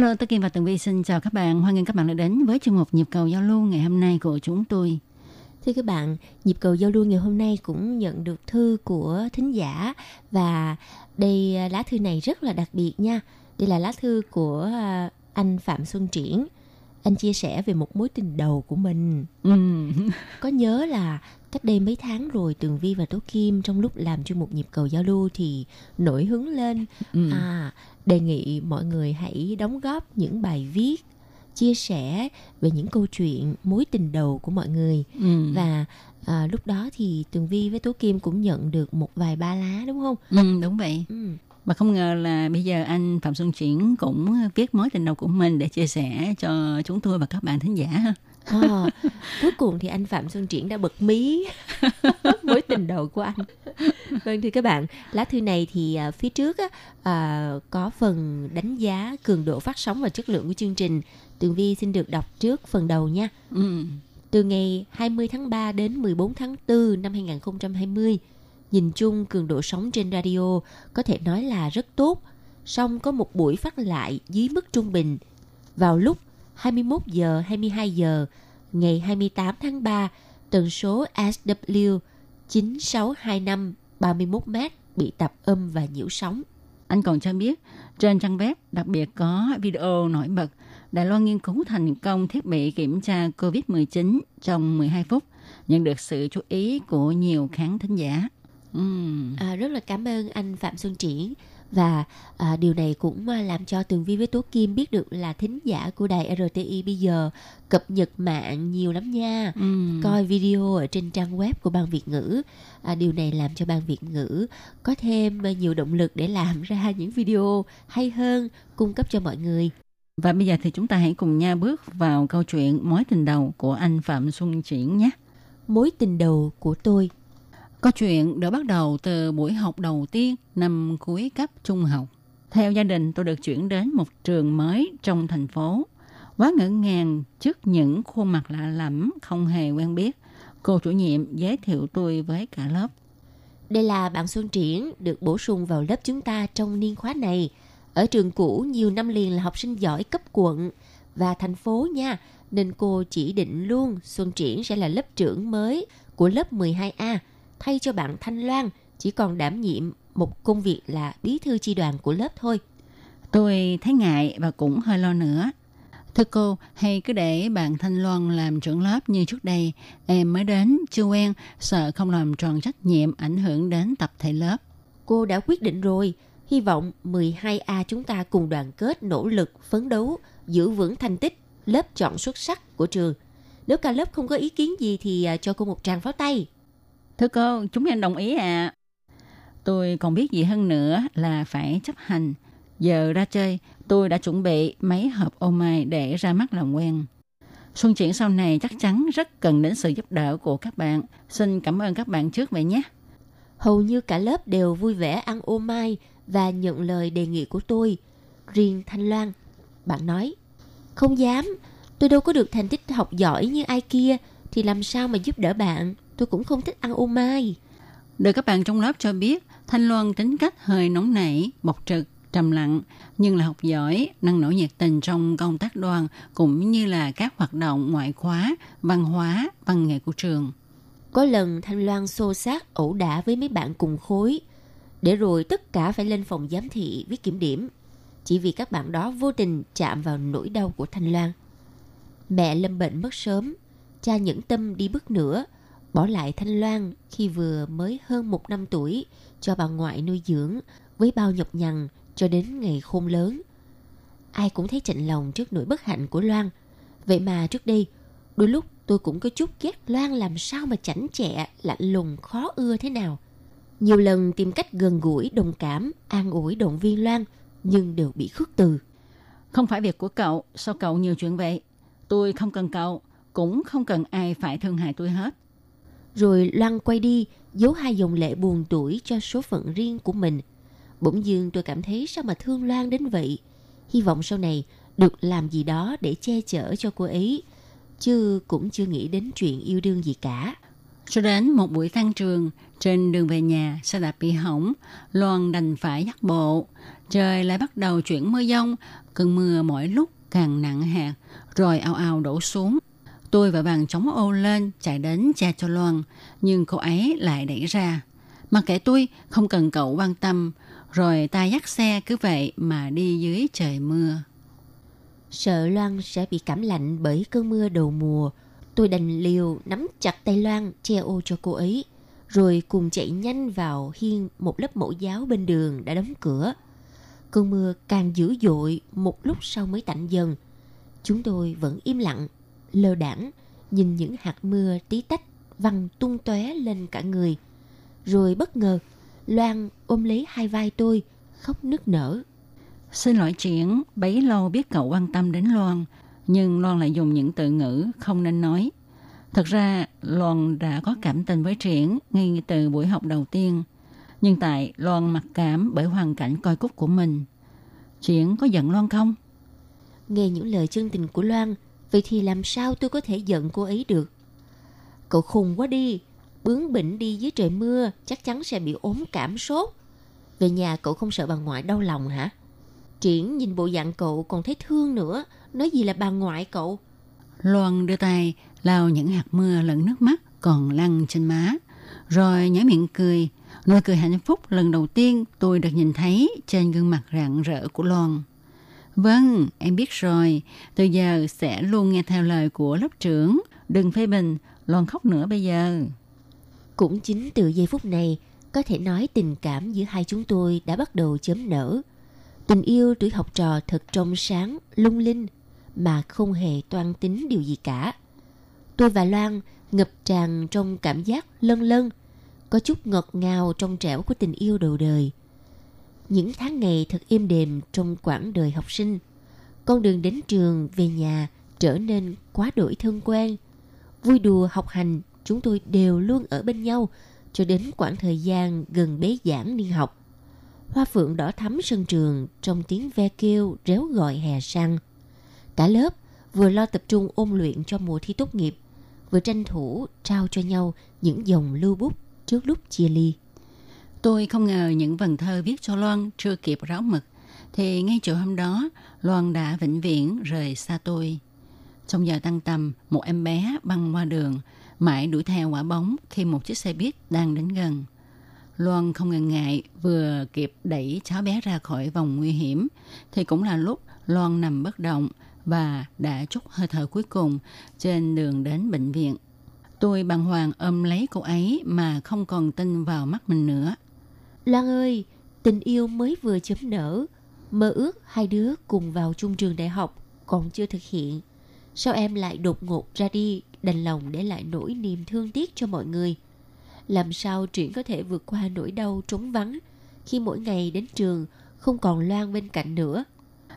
Hello, tôi Kim và Tường Vi xin chào các bạn. Hoan nghênh các bạn đã đến với chương mục Nhịp cầu giao lưu ngày hôm nay của chúng tôi. Thưa các bạn, nhịp cầu giao lưu ngày hôm nay cũng nhận được thư của thính giả và đây à, lá thư này rất là đặc biệt nha. Đây là lá thư của à, anh Phạm Xuân Triển. Anh chia sẻ về một mối tình đầu của mình. Có nhớ là cách đây mấy tháng rồi Tường Vi và Tố Kim trong lúc làm chuyên mục nhịp cầu giao lưu thì nổi hứng lên Ừ. à đề nghị mọi người hãy đóng góp những bài viết chia sẻ về những câu chuyện mối tình đầu của mọi người Ừ. và à, lúc đó thì Tường Vi với Tố Kim cũng nhận được một vài ba lá đúng không? Ừ, đúng vậy. Ừ. Mà không ngờ là bây giờ anh Phạm Xuân Triển cũng viết mối tình đầu của mình để chia sẻ cho chúng tôi và các bạn thính giả. ha. À, cuối cùng thì anh Phạm Xuân Triển đã bật mí mối tình đầu của anh. Vâng thưa các bạn, lá thư này thì à, phía trước á, à, có phần đánh giá cường độ phát sóng và chất lượng của chương trình. Tường Vi xin được đọc trước phần đầu nha. Ừ. Từ ngày 20 tháng 3 đến 14 tháng 4 năm 2020, nhìn chung cường độ sóng trên radio có thể nói là rất tốt. Song có một buổi phát lại dưới mức trung bình vào lúc 21 giờ 22 giờ ngày 28 tháng 3, tần số SW 9625 31 m bị tạp âm và nhiễu sóng. Anh còn cho biết trên trang web đặc biệt có video nổi bật Đài Loan nghiên cứu thành công thiết bị kiểm tra COVID-19 trong 12 phút, nhận được sự chú ý của nhiều khán thính giả. À, rất là cảm ơn anh Phạm Xuân Triển và à, điều này cũng à, làm cho Tường Vi với Tố Kim biết được là thính giả của đài RTI bây giờ cập nhật mạng nhiều lắm nha. Ừm. Coi video ở trên trang web của ban Việt ngữ. À, điều này làm cho ban Việt ngữ có thêm à, nhiều động lực để làm ra những video hay hơn cung cấp cho mọi người. Và bây giờ thì chúng ta hãy cùng nhau bước vào câu chuyện mối tình đầu của anh Phạm Xuân Triển nhé. Mối tình đầu của tôi Câu chuyện được bắt đầu từ buổi học đầu tiên năm cuối cấp trung học. Theo gia đình, tôi được chuyển đến một trường mới trong thành phố. Quá ngỡ ngàng trước những khuôn mặt lạ lẫm không hề quen biết. Cô chủ nhiệm giới thiệu tôi với cả lớp. Đây là bạn Xuân Triển, được bổ sung vào lớp chúng ta trong niên khóa này. Ở trường cũ, nhiều năm liền là học sinh giỏi cấp quận và thành phố nha. Nên cô chỉ định luôn Xuân Triển sẽ là lớp trưởng mới của lớp 12A thay cho bạn Thanh Loan chỉ còn đảm nhiệm một công việc là bí thư chi đoàn của lớp thôi. Tôi thấy ngại và cũng hơi lo nữa. Thưa cô, hay cứ để bạn Thanh Loan làm trưởng lớp như trước đây, em mới đến, chưa quen, sợ không làm tròn trách nhiệm ảnh hưởng đến tập thể lớp. Cô đã quyết định rồi. Hy vọng 12A chúng ta cùng đoàn kết nỗ lực phấn đấu, giữ vững thành tích lớp chọn xuất sắc của trường. Nếu cả lớp không có ý kiến gì thì à, cho cô một tràng pháo tay. Thưa cô, chúng em đồng ý ạ. Tôi còn biết gì hơn nữa là phải chấp hành. Giờ ra chơi, tôi đã chuẩn bị mấy hộp ô mai để ra mắt làm quen. Xuân chuyển sau này chắc chắn rất cần đến sự giúp đỡ của các bạn. Xin cảm ơn các bạn trước vậy nhé. Hầu như cả lớp đều vui vẻ ăn ô mai và nhận lời đề nghị của tôi. Riêng Thanh Loan, bạn nói, không dám, tôi đâu có được thành tích học giỏi như ai kia, thì làm sao mà giúp đỡ bạn, tôi cũng không thích ăn ô mai. Được các bạn trong lớp cho biết, Thanh Loan tính cách hơi nóng nảy, bộc trực, trầm lặng, nhưng là học giỏi, năng nổ nhiệt tình trong công tác đoàn cũng như là các hoạt động ngoại khóa, văn hóa, văn nghệ của trường. Có lần Thanh Loan xô xát ẩu đả với mấy bạn cùng khối, để rồi tất cả phải lên phòng giám thị viết kiểm điểm, chỉ vì các bạn đó vô tình chạm vào nỗi đau của Thanh Loan. Mẹ lâm bệnh mất sớm, cha nhẫn tâm đi bước nữa, bỏ lại Thanh Loan khi vừa mới hơn một năm tuổi cho bà ngoại nuôi dưỡng với bao nhọc nhằn cho đến ngày khôn lớn. Ai cũng thấy chạnh lòng trước nỗi bất hạnh của Loan. Vậy mà trước đây, đôi lúc tôi cũng có chút ghét Loan làm sao mà chảnh chẹ, lạnh lùng, khó ưa thế nào. Nhiều lần tìm cách gần gũi, đồng cảm, an ủi động viên Loan, nhưng đều bị khước từ. Không phải việc của cậu, sao cậu nhiều chuyện vậy? Tôi không cần cậu, cũng không cần ai phải thương hại tôi hết. Rồi Loan quay đi, giấu hai dòng lệ buồn tuổi cho số phận riêng của mình. Bỗng dưng tôi cảm thấy sao mà thương Loan đến vậy. Hy vọng sau này được làm gì đó để che chở cho cô ấy. Chứ cũng chưa nghĩ đến chuyện yêu đương gì cả. Cho đến một buổi tan trường, trên đường về nhà, xe đạp bị hỏng, Loan đành phải dắt bộ. Trời lại bắt đầu chuyển mưa giông, cơn mưa mỗi lúc càng nặng hạt, rồi ao ao đổ xuống. Tôi và vàng chống ô lên, chạy đến cha cho Loan, nhưng cô ấy lại đẩy ra. Mặc kệ tôi, không cần cậu quan tâm, rồi ta dắt xe cứ vậy mà đi dưới trời mưa. Sợ Loan sẽ bị cảm lạnh bởi cơn mưa đầu mùa, tôi đành liều nắm chặt tay Loan che ô cho cô ấy, rồi cùng chạy nhanh vào hiên một lớp mẫu giáo bên đường đã đóng cửa. Cơn mưa càng dữ dội, một lúc sau mới tạnh dần. Chúng tôi vẫn im lặng, lơ đãng nhìn những hạt mưa tí tách văng tung tóe lên cả người. Rồi bất ngờ, Loan ôm lấy hai vai tôi, khóc nức nở. Xin lỗi Triển, bấy lâu biết cậu quan tâm đến Loan, nhưng Loan lại dùng những từ ngữ không nên nói. Thật ra, Loan đã có cảm tình với Triển ngay từ buổi học đầu tiên. Nhưng tại Loan mặc cảm bởi hoàn cảnh coi cúc của mình. Triển có giận Loan không? Nghe những lời chân tình của Loan, vậy thì làm sao tôi có thể giận cô ấy được? Cậu khùng quá đi, bướng bỉnh đi dưới trời mưa chắc chắn sẽ bị ốm cảm sốt. Về nhà cậu không sợ bà ngoại đau lòng hả? Triển nhìn bộ dạng cậu còn thấy thương nữa, nói gì là bà ngoại cậu. Loan đưa tay lau những hạt mưa lẫn nước mắt còn lăn trên má. Rồi nhếch miệng cười, nụ cười hạnh phúc lần đầu tiên tôi được nhìn thấy trên gương mặt rạng rỡ của Loan. Vâng, em biết rồi, từ giờ sẽ luôn nghe theo lời của lớp trưởng. Đừng phê bình, Loan khóc nữa bây giờ. Cũng chính từ giây phút này, có thể nói tình cảm giữa hai chúng tôi đã bắt đầu chớm nở. Tình yêu tuổi học trò thật trong sáng, lung linh, mà không hề toan tính điều gì cả. Tôi và Loan ngập tràn trong cảm giác lân lân, có chút ngọt ngào trong trẻo của tình yêu đầu đời. Những tháng ngày thật êm đềm trong quãng đời học sinh. Con đường đến trường, về nhà trở nên quá đổi thân quen. Vui đùa học hành, chúng tôi đều luôn ở bên nhau cho đến quãng thời gian gần bế giảng niên học. Hoa phượng đỏ thắm sân trường trong tiếng ve kêu réo gọi hè sang. Cả lớp vừa lo tập trung ôn luyện cho mùa thi tốt nghiệp, vừa tranh thủ trao cho nhau những dòng lưu bút trước lúc chia ly. Tôi không ngờ những vần thơ viết cho Loan chưa kịp ráo mực, thì ngay chiều hôm đó, Loan đã vĩnh viễn rời xa tôi. Trong giờ tăng tầm, một em bé băng qua đường, mãi đuổi theo quả bóng khi một chiếc xe buýt đang đến gần. Loan không ngần ngại vừa kịp đẩy cháu bé ra khỏi vòng nguy hiểm, thì cũng là lúc Loan nằm bất động và đã chút hơi thở cuối cùng trên đường đến bệnh viện. Tôi bàng hoàng ôm lấy cô ấy mà không còn tin vào mắt mình nữa. Loan ơi, tình yêu mới vừa chấm nở. Mơ ước hai đứa cùng vào chung trường đại học còn chưa thực hiện. Sao em lại đột ngột ra đi đành lòng để lại nỗi niềm thương tiếc cho mọi người? Làm sao chuyện có thể vượt qua nỗi đau trống vắng khi mỗi ngày đến trường không còn Loan bên cạnh nữa.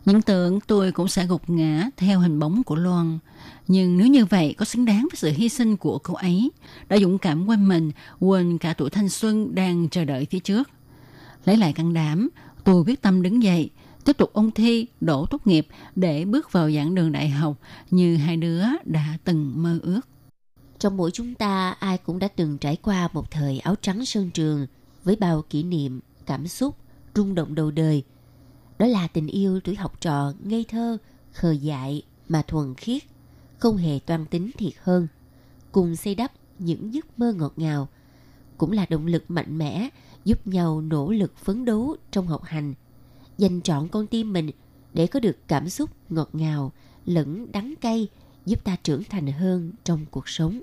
Những tưởng tôi cũng sẽ gục ngã theo hình bóng của Loan. Nhưng nếu như vậy có xứng đáng với sự hy sinh của cô ấy, đã dũng cảm quên mình, quên cả tuổi thanh xuân đang chờ đợi phía trước. Lấy lại can đảm, tôi quyết tâm đứng dậy, tiếp tục ôn thi, đổ tốt nghiệp để bước vào giảng đường đại học như hai đứa đã từng mơ ước. Trong mỗi chúng ta, ai cũng đã từng trải qua một thời áo trắng sơn trường với bao kỷ niệm, cảm xúc, rung động đầu đời. Đó là tình yêu tuổi học trò ngây thơ, khờ dại mà thuần khiết, không hề toan tính thiệt hơn. Cùng xây đắp những giấc mơ ngọt ngào, cũng là động lực mạnh mẽ giúp nhau nỗ lực phấn đấu trong học hành, dành trọn con tim mình để có được cảm xúc ngọt ngào lẫn đắng cay giúp ta trưởng thành hơn trong cuộc sống.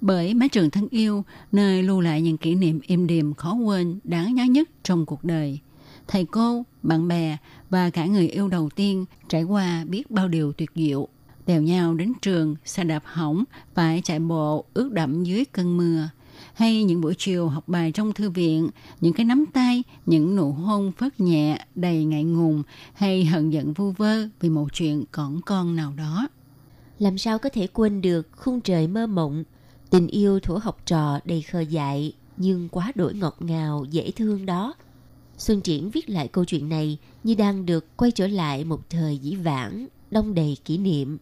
Bởi mái trường thân yêu, nơi lưu lại những kỷ niệm êm đềm khó quên, đáng nhớ nhất trong cuộc đời. Thầy cô, bạn bè và cả người yêu đầu tiên trải qua biết bao điều tuyệt diệu. Đèo nhau đến trường, xe đạp hỏng, phải chạy bộ ướt đẫm dưới cơn mưa. Hay những buổi chiều học bài trong thư viện, những cái nắm tay, những nụ hôn phớt nhẹ, đầy ngại ngùng, hay hận giận vu vơ vì một chuyện cỏn con nào đó. Làm sao có thể quên được khung trời mơ mộng, tình yêu thủ học trò đầy khờ dại nhưng quá đổi ngọt ngào, dễ thương đó. Xuân Triển viết lại câu chuyện này như đang được quay trở lại một thời dĩ vãng, đông đầy kỷ niệm.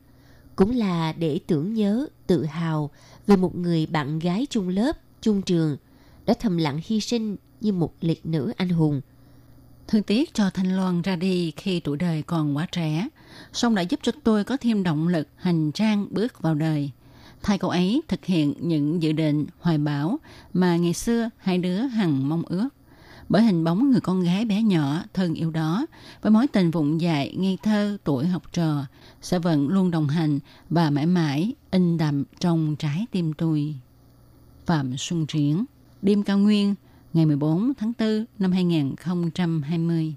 Cũng là để tưởng nhớ, tự hào về một người bạn gái chung lớp, chung trường, đã thầm lặng hy sinh như một liệt nữ anh hùng. Thương tiếc cho Thanh Loan ra đi khi tuổi đời còn quá trẻ, song đã giúp cho tôi có thêm động lực hành trang bước vào đời. Thay cậu ấy thực hiện những dự định hoài bão mà ngày xưa hai đứa hằng mong ước. Bởi hình bóng người con gái bé nhỏ thân yêu đó, với mối tình vụng dại ngây thơ tuổi học trò, sẽ vẫn luôn đồng hành và mãi mãi in đậm trong trái tim tôi. Phạm Xuân Triển, Đêm Cao Nguyên, ngày 14 tháng 4 năm 2020.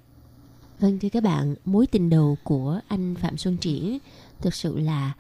Vâng thưa các bạn, mối tình đầu của anh Phạm Xuân Triển thực sự là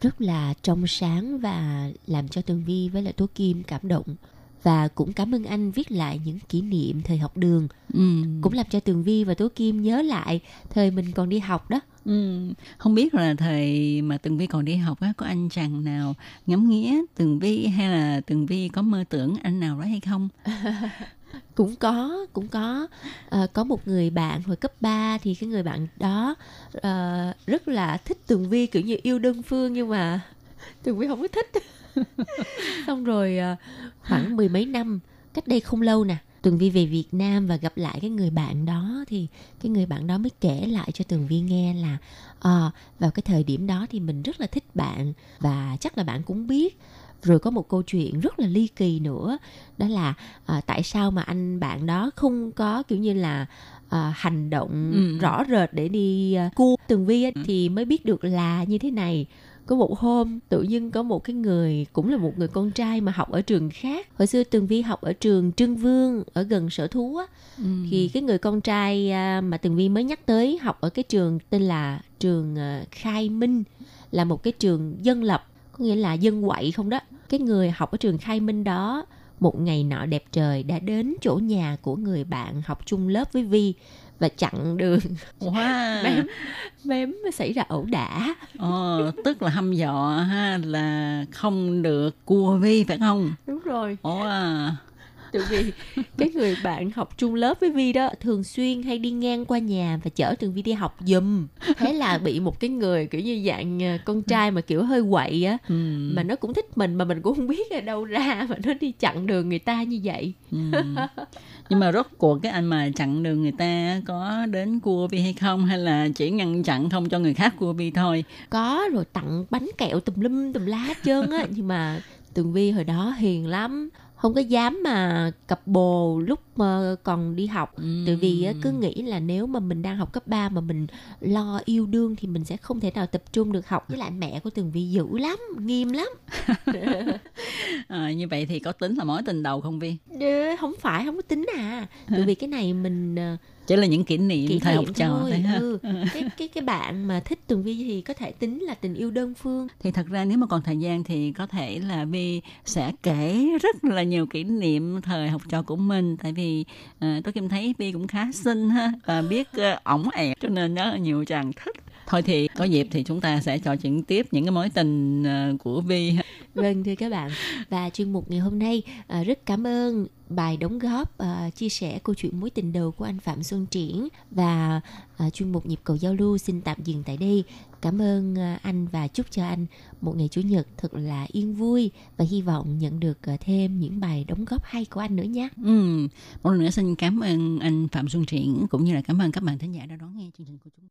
rất là trong sáng và làm cho Tường Vi với lại Tố Kim cảm động và cũng cảm ơn anh viết lại những kỷ niệm thời học đường Ừ. cũng làm cho Tường Vi và Tố Kim nhớ lại thời mình còn đi học đó Ừ. Không biết là thời mà Tường Vi còn đi học á, có anh chàng nào ngắm nghía Tường Vi hay là Tường Vi có mơ tưởng anh nào đó hay không? cũng có cũng có à, có một người bạn hồi cấp 3 thì cái người bạn đó ờ, rất là thích Tường Vi kiểu như yêu đơn phương nhưng mà Tường Vi không có thích xong rồi ờ, khoảng mười mấy năm cách đây không lâu nè Tường Vi về Việt Nam và gặp lại cái người bạn đó thì cái người bạn đó mới kể lại cho Tường Vi nghe là ờ, vào cái thời điểm đó thì mình rất là thích bạn và chắc là bạn cũng biết. Rồi có một câu chuyện rất là ly kỳ nữa đó là à, tại sao mà anh bạn đó không có kiểu như là à, hành động Ừ. rõ rệt để đi à, cua? Tường vi á, thì mới biết được là như thế này có một hôm tự nhiên có một cái người cũng là một người con trai mà học ở trường khác. Hồi xưa tường vi học ở trường trưng vương ở gần sở thú á. Ừ. thì cái người con trai à, mà tường vi mới nhắc tới học ở cái trường tên là trường à, khai minh là một cái trường dân lập có nghĩa là dân quậy không đó. Cái người học ở trường khai minh đó một ngày nọ đẹp trời đã đến chỗ nhà của người bạn học chung lớp với vi và chặn đường Wow. mém mém xảy ra ẩu đả Ờ, tức là hăm dọ ha là không được cua Vi phải không? đúng rồi Ồ à. Tại vì cái người bạn học chung lớp với Vi đó thường xuyên hay đi ngang qua nhà và chở Tường Vi đi học giùm. Thế là bị một cái người kiểu như dạng ờ, con trai mà kiểu hơi quậy á Ừ. mà nó cũng thích mình mà mình cũng không biết ở đâu ra mà nó đi chặn đường người ta như vậy. Ừ. Nhưng mà rốt cuộc cái anh mà chặn đường người ta có đến cua Vi hay không hay là chỉ ngăn chặn không cho người khác cua Vi thôi? Có rồi tặng bánh kẹo tùm lum tùm lá hết trơn á nhưng mà Tường Vi hồi đó hiền lắm không có dám mà cặp bồ lúc mà còn đi học Ừ. Tại vì cứ nghĩ là nếu mà mình đang học cấp 3 mà mình lo yêu đương thì mình sẽ không thể nào tập trung được học với lại mẹ của Tường Vi dữ lắm, nghiêm lắm. À, như vậy thì có tính là mối tình đầu không Vi? Đê, không phải không có tính à. Tại vì cái này mình ờ, Chỉ là những kỷ niệm kỷ thời học niệm trò thôi. Ừ. Cái cái cái bạn mà thích Tường Vi thì có thể tính là tình yêu đơn phương. Thì thật ra nếu mà còn thời gian thì có thể là Vi sẽ kể rất là nhiều kỷ niệm thời học trò của mình tại vì vì ờ, tôi Kim thấy Vi cũng khá xinh ha và biết uh, ổng ẹt cho nên rất nhiều chàng thích. Thôi thì có dịp thì chúng ta sẽ trò chuyện tiếp những cái mối tình uh, của Vi. Vâng thưa các bạn và chuyên mục ngày hôm nay à, rất cảm ơn bài đóng góp à, chia sẻ câu chuyện mối tình đầu của anh Phạm Xuân Triển và chuyên mục nhịp cầu giao lưu xin tạm dừng tại đây. Cảm ơn anh và chúc cho anh một ngày chủ nhật thật là yên vui và hy vọng nhận được thêm những bài đóng góp hay của anh nữa nhé. Ừ. Một lần nữa xin cảm ơn anh Phạm Xuân Triển cũng như là cảm ơn các bạn thính giả đã đón nghe chương trình của chúng